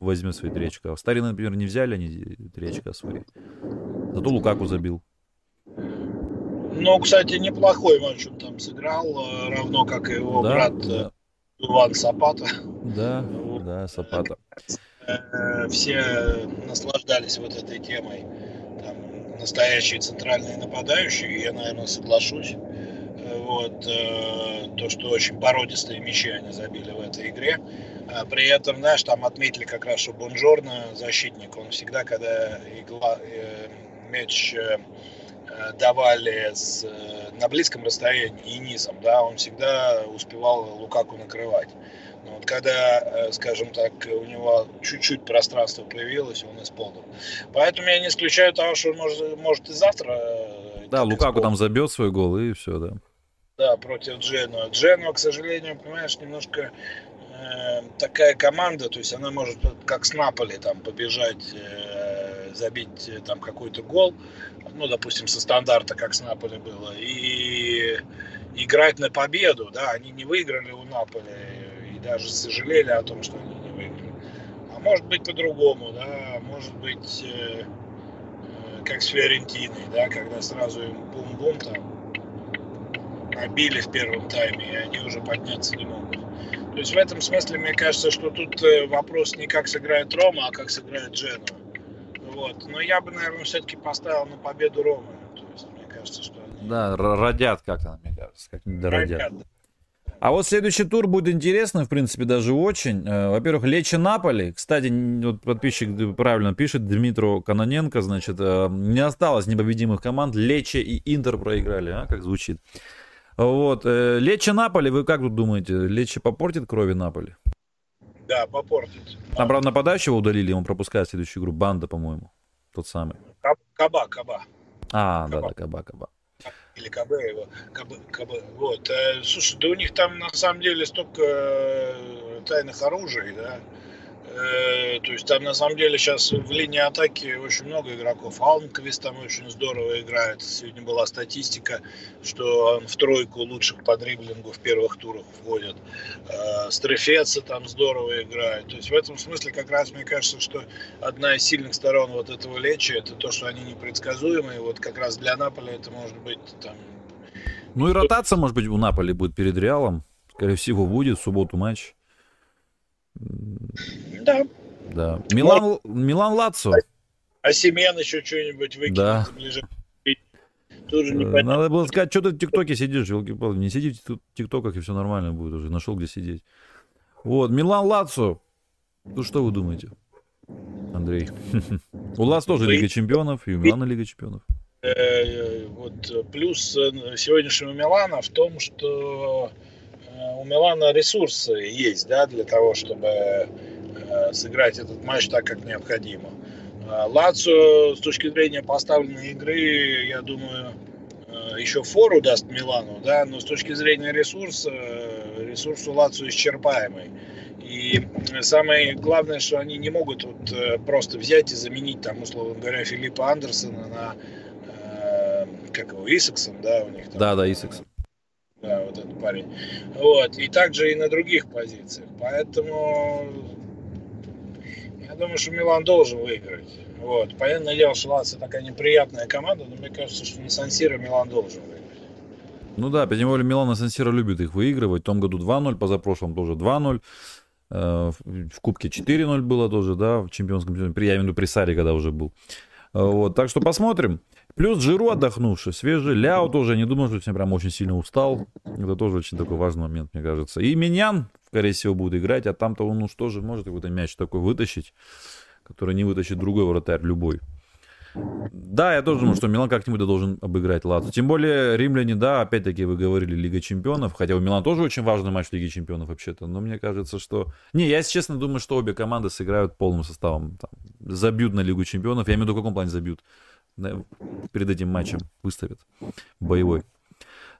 S1: возьмет свои тречка? В Старе, например, не взяли они тречка свои. Зато Лукаку забил.
S2: Ну, кстати, неплохой матч он там сыграл, э, равно как и его да, брат э, да. Иван Сапата.
S1: Да, да, Сапата.
S2: Э, все наслаждались вот этой темой. Настоящие центральные нападающие, я, наверное, соглашусь. Э, вот, э, то, что очень породистые мячи они забили в этой игре. А при этом, знаешь, там отметили как раз, что Бонжорно, защитник, он всегда, когда игла, мяч давали с, на близком расстоянии и низом, да, он всегда успевал Лукаку накрывать. Но вот когда, э, скажем так, у него чуть-чуть пространства появилось, он исполнил. Поэтому я не исключаю того, что он может, может и завтра... Э,
S1: да, Лукаку там забьет свой гол и все, да.
S2: Да, против Дженуа. Дженуа, к сожалению, понимаешь, немножко э, такая команда, то есть она может как с Наполи там побежать, э, забить э, там какой-то гол, ну, допустим, со стандарта, как с Наполи было, и играть на победу, да, они не выиграли у Наполи, и даже сожалели о том, что они не выиграли. А может быть по-другому, да, может быть э, э, как с Фиорентиной, да, когда сразу им бум-бум там побили в первом тайме, и они уже подняться не могут. То есть в этом смысле мне кажется, что тут э, вопрос не как сыграет Рома, а как сыграет Дженуа. Вот. Но я бы, наверное, все-таки поставил на победу Ромы. То есть мне кажется, что
S1: они... Да, родят как-то, мне кажется, как-нибудь родят. родят. А вот следующий тур будет интересный, в принципе, даже очень. Э, во-первых, Лечи Наполи. Кстати, вот подписчик правильно пишет, Дмитру Каноненко, значит, э, не осталось непобедимых команд. Лечи и Интер проиграли, а, как звучит. Вот. Э, Лечи Наполи, вы как тут думаете? Лечи попортит крови Наполи?
S2: Да, попортит.
S1: Там, правда, нападающего удалили, он пропускает следующую игру. Банда, по-моему. Тот самый.
S2: Каба, Каба.
S1: А, да, да, Каба, Каба
S2: или КБ его, КБ, КБ, вот. Э, слушай, да у них там на самом деле столько э, тайных оружий, да, то есть там на самом деле сейчас в линии атаки очень много игроков. Алмквист там очень здорово играет. Сегодня была статистика, что он в тройку лучших по дриблингу в первых турах входит. Э, Стрефеца там здорово играет. То есть в этом смысле как раз мне кажется, что одна из сильных сторон вот этого Лечи это то, что они непредсказуемые. Вот как раз для Наполя это может быть там...
S1: Ну и ротация, может быть, у Наполи будет перед Реалом. Скорее всего, будет в субботу матч.
S2: Да.
S1: Да. Милан, Милан Лацо.
S2: А Семен еще что-нибудь выкинет
S1: да. Тоже непонятно. Надо было сказать, что ты в ТикТоке сидишь, елки Не сиди в ТикТоках, и все нормально будет уже. Нашел, где сидеть. Вот, Милан Лацо. Ну, что вы думаете, Андрей? У вас тоже Лига Чемпионов, и у Милана Лига Чемпионов.
S2: Э, вот плюс э, сегодняшнего Милана в том, что у Милана ресурсы есть, да, для того, чтобы э, сыграть этот матч так, как необходимо. Э, Лацо с точки зрения поставленной игры, я думаю, э, еще фору даст Милану, да, но с точки зрения ресурса, ресурс у Лацо исчерпаемый. И самое главное, что они не могут вот просто взять и заменить, там, условно говоря, Филиппа Андерсона на, как его, Исаксон, да, у них там.
S1: Да, да, Исаксон
S2: да, вот этот парень. Вот, и также и на других позициях. Поэтому я думаю, что Милан должен выиграть. Вот. Понятное дело, что Лацио такая неприятная команда, но мне кажется, что на Сан-Сиро Милан должен выиграть.
S1: Ну да, тем более Милан на Сан-Сиро любит их выигрывать. В том году 2-0, позапрошлом тоже 2-0. Э, в Кубке 4-0 было тоже, да, в чемпионском чемпионате. Я имею в виду при Саре, когда уже был. Э, вот, так что посмотрим. Плюс Жиру отдохнувший, свежий. Ляо тоже, не думаю, что сегодня прям очень сильно устал. Это тоже очень такой важный момент, мне кажется. И Миньян, скорее всего, будет играть, а там-то он уж тоже может какой-то мяч такой вытащить, который не вытащит другой вратарь, любой. Да, я тоже думаю, что Милан как-нибудь должен обыграть Лацо. Тем более римляне, да, опять-таки вы говорили Лига Чемпионов, хотя у Милана тоже очень важный матч Лиги Чемпионов вообще-то, но мне кажется, что... Не, я, если честно, думаю, что обе команды сыграют полным составом. Там, забьют на Лигу Чемпионов, я имею в виду, в каком плане забьют. Перед этим матчем выставят боевой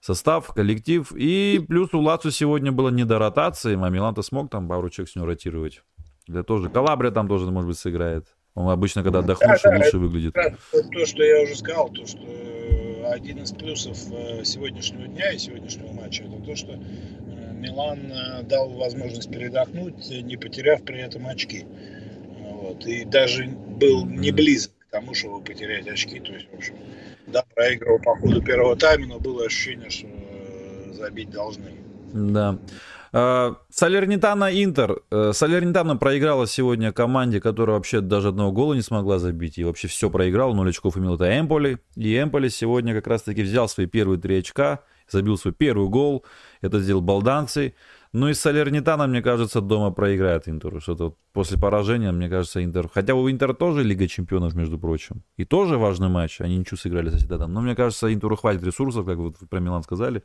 S1: состав, коллектив. И плюс у Лацо сегодня было не до ротации, а Милан-то смог там пару человек с него ротировать. Для тоже. Калабрия там тоже, может быть, сыграет. Он обычно, когда отдохнувший, да, лучше это, выглядит.
S2: То, что я уже сказал, то, что э, один из плюсов э, сегодняшнего дня и сегодняшнего матча, это то, что э, Милан дал возможность передохнуть, не потеряв при этом очки. Вот. И даже был не близок тому, чтобы потерять очки. То есть, в общем, да, проигрывал по ходу первого тайма, но было ощущение, что забить должны.
S1: Да. Э, Салернитана Интер. Э, Салернитана проиграла сегодня команде, которая вообще даже одного гола не смогла забить. И вообще все проиграл. 0 очков имел это Эмполи. И Эмполи сегодня как раз-таки взял свои первые три очка. Забил свой первый гол. Это сделал Балданцы. Ну и Салернитана, мне кажется, дома проиграет Интеру. Что-то после поражения, мне кажется, Интер... Хотя у Интера тоже Лига Чемпионов, между прочим. И тоже важный матч. Они ничего сыграли со Сидатом. Но мне кажется, Интеру хватит ресурсов, как вы про Милан сказали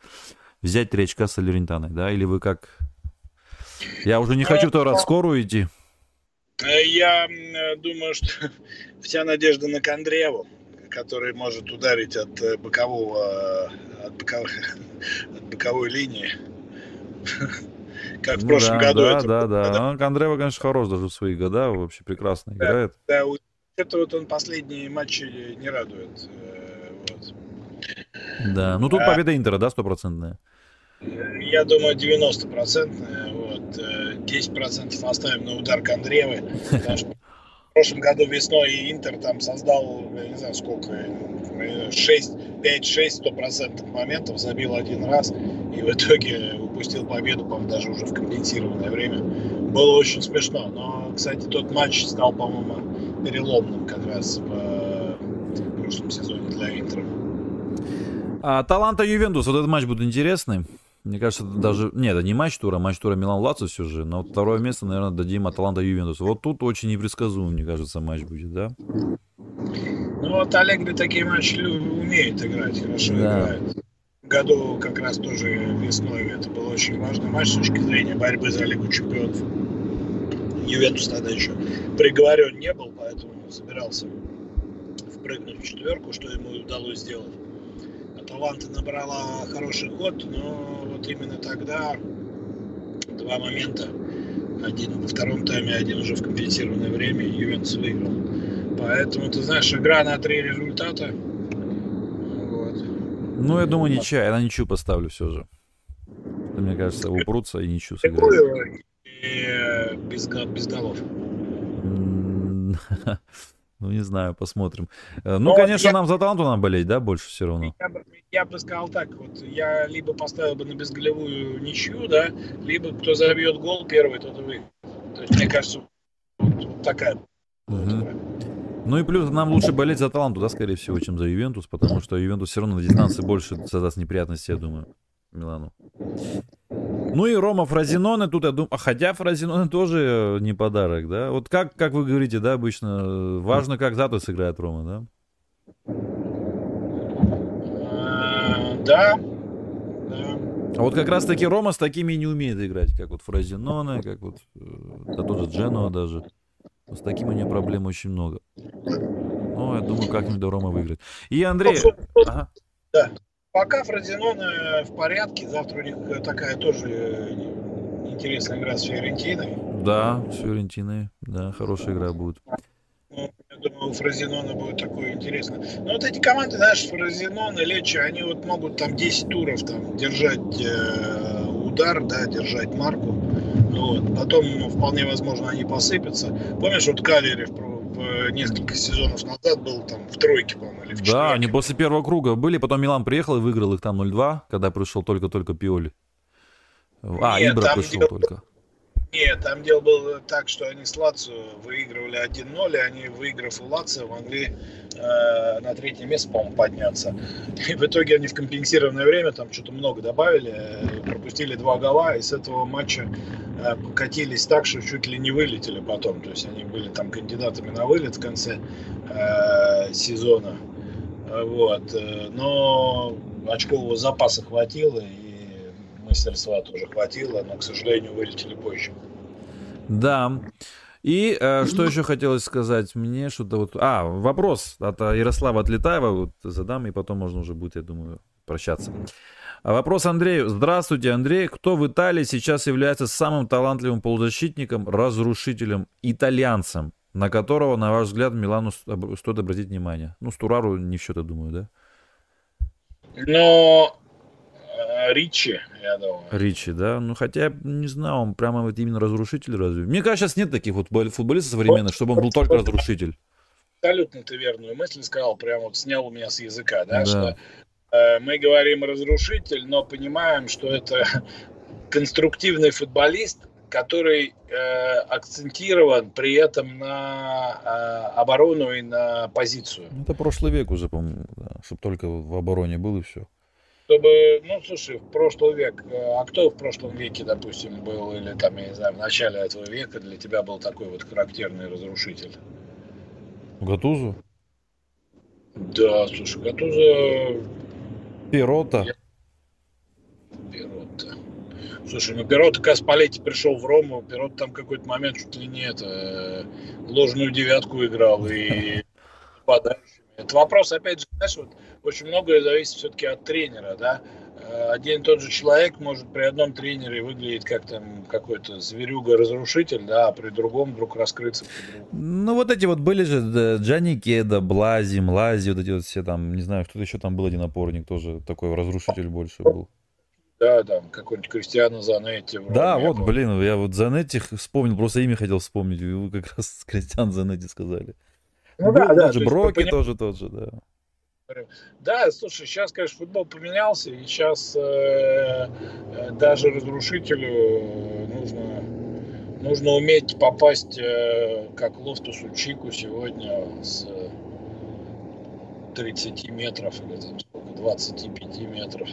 S1: взять три очка с Алерентаной, да? Или вы как? Я уже не хочу второй раз скорую идти.
S2: Э, я думаю, что вся надежда на Кондреву, который может ударить от э, бокового, от, боковой, от боковой линии.
S1: Как в ну, прошлом году. Да, это да, да. да. Кондрева, конечно, хорош даже в свои года, вообще прекрасно играет.
S2: Да, это вот он последние матчи не радует. Э.
S1: Да, ну тут а, победа Интера, да, стопроцентная?
S2: Я думаю, 90-процентная. Вот. 10% э, оставим на удар Кондревы. Потому что в прошлом году весной Интер там создал, я не знаю сколько, 6, 5-6 стопроцентных моментов, забил один раз и в итоге упустил победу, по-моему, даже уже в компенсированное время. Было очень смешно. Но, кстати, тот матч стал, по-моему, переломным как раз в, в прошлом сезоне для Интера.
S1: А, Таланта Ювентус, вот этот матч будет интересный. Мне кажется, это даже... Нет, это не матч тура, матч тура Милан Лацо все же. Но второе место, наверное, дадим Аталанта Ювентус. Вот тут очень непредсказуемый, мне кажется, матч будет, да?
S2: Ну вот Олег такие матчи умеет играть, хорошо да. играет. Году как раз тоже весной это был очень важный матч с точки зрения борьбы за Лигу Чемпионов. Ювентус тогда еще приговорен не был, поэтому собирался впрыгнуть в четверку, что ему удалось сделать. Аталанта набрала хороший ход, но вот именно тогда два момента. Один во втором тайме, один уже в компенсированное время, Ювентус выиграл. Поэтому, ты знаешь, игра на три результата. Вот.
S1: Ну, я думаю, ничья. Я на ничью поставлю все же. Мне кажется, упрутся и ничью сыграют.
S2: И без, без голов.
S1: Ну, не знаю, посмотрим. Э, ну, Но конечно, я... нам за Таланту надо болеть, да, больше все равно?
S2: Я, я бы сказал так, вот я либо поставил бы на безголевую ничью, да, либо кто забьет гол первый, тот и выиграет. То есть, мне кажется, вот такая. Угу.
S1: Ну и плюс нам лучше болеть за Таланту, да, скорее всего, чем за Ювентус, потому что Ювентус все равно на дистанции больше создаст неприятностей, я думаю, Милану. Ну и Рома Фразиноне, тут я думаю, а хотя Фразиноне тоже не подарок, да? Вот как, как вы говорите, да, обычно, важно, как зато сыграет Рома, да?
S2: Да,
S1: А вот как раз таки Рома с такими не умеет играть, как вот Фразиноне, как вот, э, да тоже Дженуа даже. С таким у нее проблем очень много. Ну, я думаю, как-нибудь до Рома выиграет. И Андрей... Ага.
S2: Да. Пока Фродинон в порядке. Завтра у них такая тоже э, интересная игра с Фиорентиной.
S1: Да, с Фиорентиной. Да, хорошая игра будет.
S2: Ну, я думаю, у Фразинона будет такое интересно. Но вот эти команды, знаешь, Фразинон и Лечи, они вот могут там 10 туров там держать э, удар, да, держать марку. Вот. Потом, ну, вполне возможно, они посыпятся. Помнишь, вот Калери в, в несколько сезонов назад был там в тройке, по-моему, или в
S1: Да, они после первого круга были, потом Милан приехал и выиграл их там 0-2, когда пришел только-только Пиоли. А, Нет, Ибра пришел только.
S2: Нет, там дело было так, что они с Лацио выигрывали 1-0, и они, выиграв у Лацио, могли э, на третье место, по-моему, подняться. И в итоге они в компенсированное время там что-то много добавили, э, пропустили два гола, и с этого матча э, катились так, что чуть ли не вылетели потом. То есть они были там кандидатами на вылет в конце э, сезона. Вот. Э, но очкового запаса хватило, и мастерства тоже хватило, но, к сожалению, вылетели позже.
S1: Да. И э, что еще хотелось сказать? Мне что-то вот... А, вопрос от Ярослава Отлетаева. Вот задам, и потом можно уже будет, я думаю, прощаться. Вопрос Андрею. Здравствуйте, Андрей. Кто в Италии сейчас является самым талантливым полузащитником, разрушителем, итальянцем, на которого, на ваш взгляд, Милану стоит обратить внимание? Ну, Стурару не в счет, я думаю, да?
S2: Но Ричи, я думаю.
S1: Ричи, да? Ну, хотя, не знаю, он прямо вот именно разрушитель разве? Мне кажется, сейчас нет таких вот футболистов современных, чтобы он был только разрушитель.
S2: Абсолютно ты верную мысль сказал, прямо вот снял у меня с языка, да, да. что э, мы говорим разрушитель, но понимаем, что это конструктивный футболист, который э, акцентирован при этом на э, оборону и на позицию.
S1: Это прошлый век уже, по-моему, да, чтобы только в обороне был и все
S2: чтобы, ну, слушай, в прошлый век, э, а кто в прошлом веке, допустим, был, или там, я не знаю, в начале этого века для тебя был такой вот характерный разрушитель?
S1: Гатузу?
S2: Да, слушай, Гатуза...
S1: Пирота? Я...
S2: Пирота. Слушай, ну Пирота, когда Спалетти пришел в Рому, Пирота там какой-то момент чуть ли не это, э, ложную девятку играл и подающий это вопрос, опять же, знаешь, вот очень многое зависит все-таки от тренера, да. Э, один и тот же человек может при одном тренере выглядеть как там какой-то зверюга-разрушитель, да, а при другом вдруг раскрыться.
S1: Ну, вот эти вот были же да, Джани Кеда, Блази, Млази, вот эти вот все там, не знаю, кто-то еще там был один опорник, тоже такой разрушитель больше был.
S2: Да, там какой-нибудь Кристиано Занетти.
S1: Да, вот, был. блин, я вот Занетти вспомнил, просто имя хотел вспомнить, вы как раз Кристиан Занетти сказали. Ну, Был да, да, же, Броки поним... тоже тот же, да.
S2: Да, слушай, сейчас, конечно, футбол поменялся, и сейчас э, э, даже разрушителю нужно, нужно уметь попасть, э, как Лофтусу Чику сегодня с 30 метров или там сколько, 25 метров.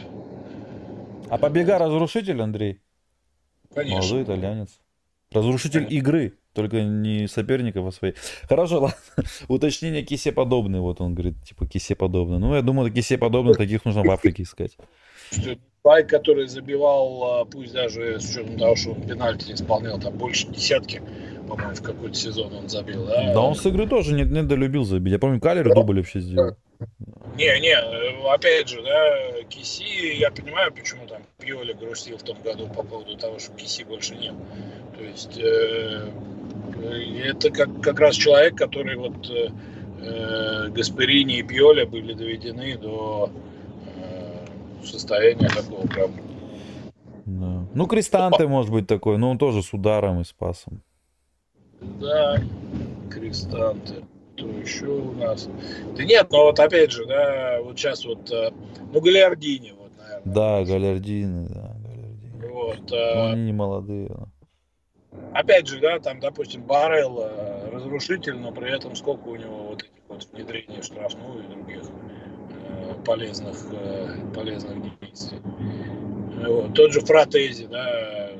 S1: А побега разрушитель, Андрей?
S2: Конечно.
S1: Молодой итальянец. Разрушитель Конечно. игры. Только не соперников, а своих. Хорошо, ладно. Уточнение кисе подобный. Вот он говорит, типа кисе подобный. Ну, я думаю, кисе подобный, таких нужно в Африке искать.
S2: Байк, который забивал, а, пусть даже с учетом того, что он пенальти исполнял, там больше десятки, по-моему, в какой-то сезон он забил, да?
S1: Да, он с игры тоже не, не долюбил забить. Я помню, Калер дубль вообще сделал.
S2: Не, не, опять же, да, Киси, я понимаю, почему там Пьоли грустил в том году по поводу того, что Киси больше нет. То есть э, это как, как раз человек, который вот э, э, Гасперини и Пьоля были доведены до э, состояния такого прям.
S1: Да. Ну, Крестанте может быть такой, но он тоже с ударом и спасом.
S2: Да, Крестанте. Кто еще у нас? Да нет, но вот опять же, да, вот сейчас вот, э, ну, Галиардини, вот, наверное.
S1: Да, Галиардини, да, Галиардини. Вот. Но они не молодые. Да
S2: опять же, да, там, допустим, Баррел э, разрушитель, но при этом сколько у него вот этих вот внедрений в штрафную и других полезных, э, полезных действий. Вот. Тот же Фратези, да.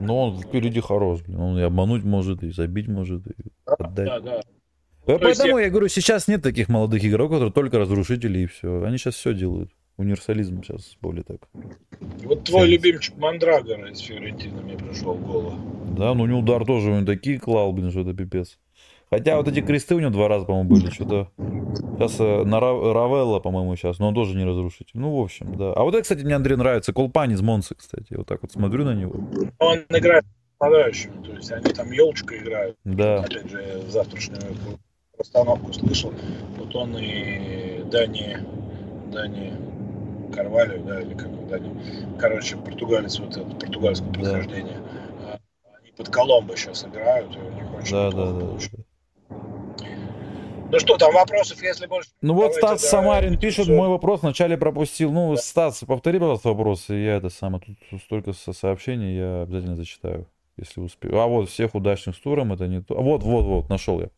S1: Но он впереди хорош, блин. Он и обмануть может, и забить может, и отдать. Да, да. Поэтому я... я говорю, сейчас нет таких молодых игроков, которые только разрушители и все. Они сейчас все делают. Универсализм сейчас более так.
S2: Вот твой Ценится. любимчик Мандрагор из Фиорентины мне пришел в голову.
S1: Да, ну у него удар тоже, он такие клал, блин, что это пипец. Хотя вот эти кресты у него два раза, по-моему, были, что-то. Сейчас э, на Равелла, по-моему, сейчас, но он тоже не разрушитель. Ну, в общем, да. А вот это, кстати, мне Андрей нравится. Колпани из Монсы, кстати. Вот так вот смотрю на него.
S2: Он играет нападающим, то есть они там елочка играют.
S1: Да.
S2: Опять же, завтрашнюю постановку слышал. Вот он и Дани, Дани Карвалью, да, или как он, Дани. Короче, португалец, вот это, португальское происхождение. Да под Коломбо сейчас играют, и у них очень
S1: да, да, да,
S2: да. Ну что, там вопросов, если больше...
S1: Ну вот Стас да, Самарин пишет, все. мой вопрос вначале пропустил. Ну, да. Стас, повтори, пожалуйста, вопрос, и я это самое, тут столько сообщений, я обязательно зачитаю, если успею. А вот, всех удачных с туром, это не то. А вот, вот, вот, нашел я.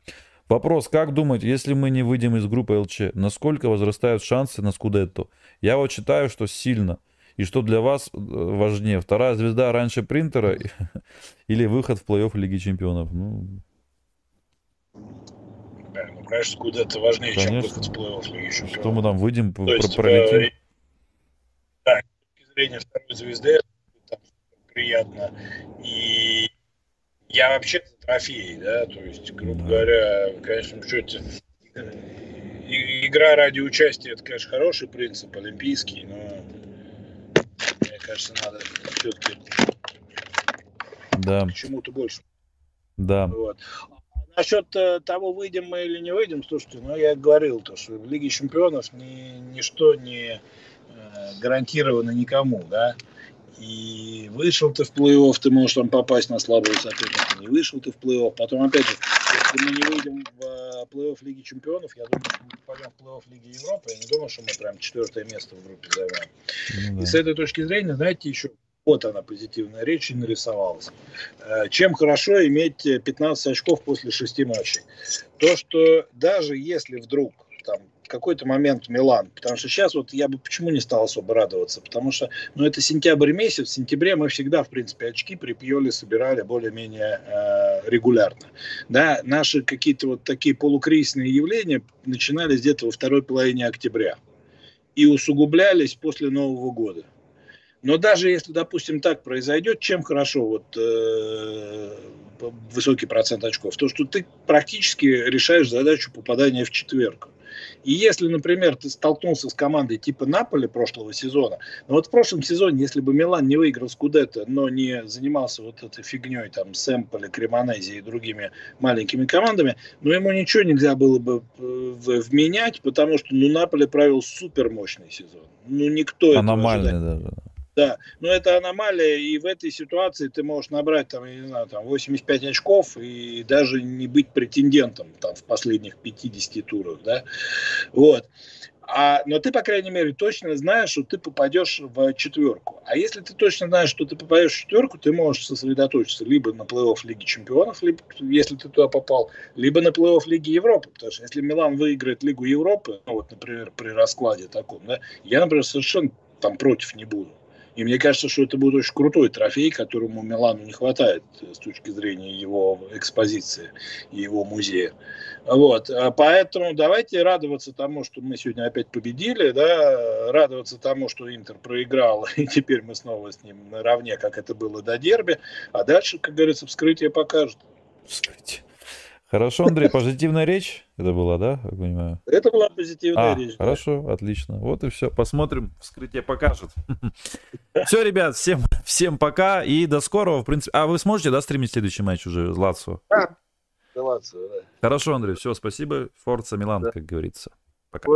S1: Вопрос, как думать, если мы не выйдем из группы ЛЧ, насколько возрастают шансы на Скудетто? Я вот считаю, что сильно. И что для вас э, важнее, вторая звезда раньше принтера или выход в плей-офф Лиги Чемпионов? Ну,
S2: да, ну, конечно, Скудетто важнее, конечно. чем выход в плей-офф Лиги Чемпионов.
S1: Что мы там выйдем,
S2: То есть, пролетим? Э, да, с точки зрения второй звезды, там, приятно. И я вообще за трофеи, да, то есть, грубо говоря, в конечном счете, игра ради участия, это, конечно, хороший принцип, олимпийский, но мне кажется, надо все-таки
S1: да.
S2: к чему-то больше.
S1: Да.
S2: Вот. Насчет э, того, выйдем мы или не выйдем, слушайте, ну я говорил, то, что в Лиге Чемпионов ни, ничто не э, гарантировано никому, да. И вышел ты в плей-офф, ты можешь там попасть на слабого соперника. Не вышел ты в плей-офф. Потом, опять же, если мы не выйдем в э, плей-офф Лиги Чемпионов, я думаю, что мы попадем в плей-офф Лиги Европы. Я не думаю, что мы прям четвертое место в группе займем. Ну, да. И с этой точки зрения, знаете, еще вот она, позитивная речь, и нарисовалась. Э, чем хорошо иметь 15 очков после 6 матчей? То, что даже если вдруг там какой-то момент Милан. Потому что сейчас вот я бы почему не стал особо радоваться? Потому что, ну, это сентябрь месяц. В сентябре мы всегда, в принципе, очки при Пьоле собирали более-менее э, регулярно. Да, наши какие-то вот такие полукризисные явления начинались где-то во второй половине октября и усугублялись после Нового года. Но даже если, допустим, так произойдет, чем хорошо вот э, высокий процент очков? То, что ты практически решаешь задачу попадания в четверку. И если, например, ты столкнулся с командой типа Наполи прошлого сезона, ну вот в прошлом сезоне, если бы Милан не выиграл Скудетто, но не занимался вот этой фигней там с Эмполи, Кремонези и другими маленькими командами, ну ему ничего нельзя было бы э, вменять, потому что ну Наполи провел супер мощный сезон. Ну никто
S1: Аномальный даже.
S2: Да, но это аномалия, и в этой ситуации ты можешь набрать там, я не знаю, там 85 очков и даже не быть претендентом там в последних 50 турах, да, вот. А, но ты, по крайней мере, точно знаешь, что ты попадешь в четверку. А если ты точно знаешь, что ты попадешь в четверку, ты можешь сосредоточиться либо на плей-офф Лиги Чемпионов, либо, если ты туда попал, либо на плей-офф Лиги Европы. Потому что если Милан выиграет Лигу Европы, ну вот, например, при раскладе таком, да, я, например, совершенно там против не буду. И мне кажется, что это будет очень крутой трофей, которому Милану не хватает с точки зрения его экспозиции и его музея. Вот. А поэтому давайте радоваться тому, что мы сегодня опять победили, да, радоваться тому, что Интер проиграл, и теперь мы снова с ним наравне, как это было до дерби. А дальше, как говорится, вскрытие покажет.
S1: Вскрытие. Хорошо, Андрей, позитивная речь это была, да, я понимаю?
S2: Это была позитивная
S1: а,
S2: речь.
S1: Хорошо, да. отлично. Вот и все. Посмотрим, вскрытие покажет. Все, ребят, всем, всем пока и до скорого, в принципе. А вы сможете, да, стримить следующий матч уже, Лацо?
S2: Да, Лацо, да.
S1: Хорошо, Андрей, все, спасибо. Форца Милан, как говорится. Пока.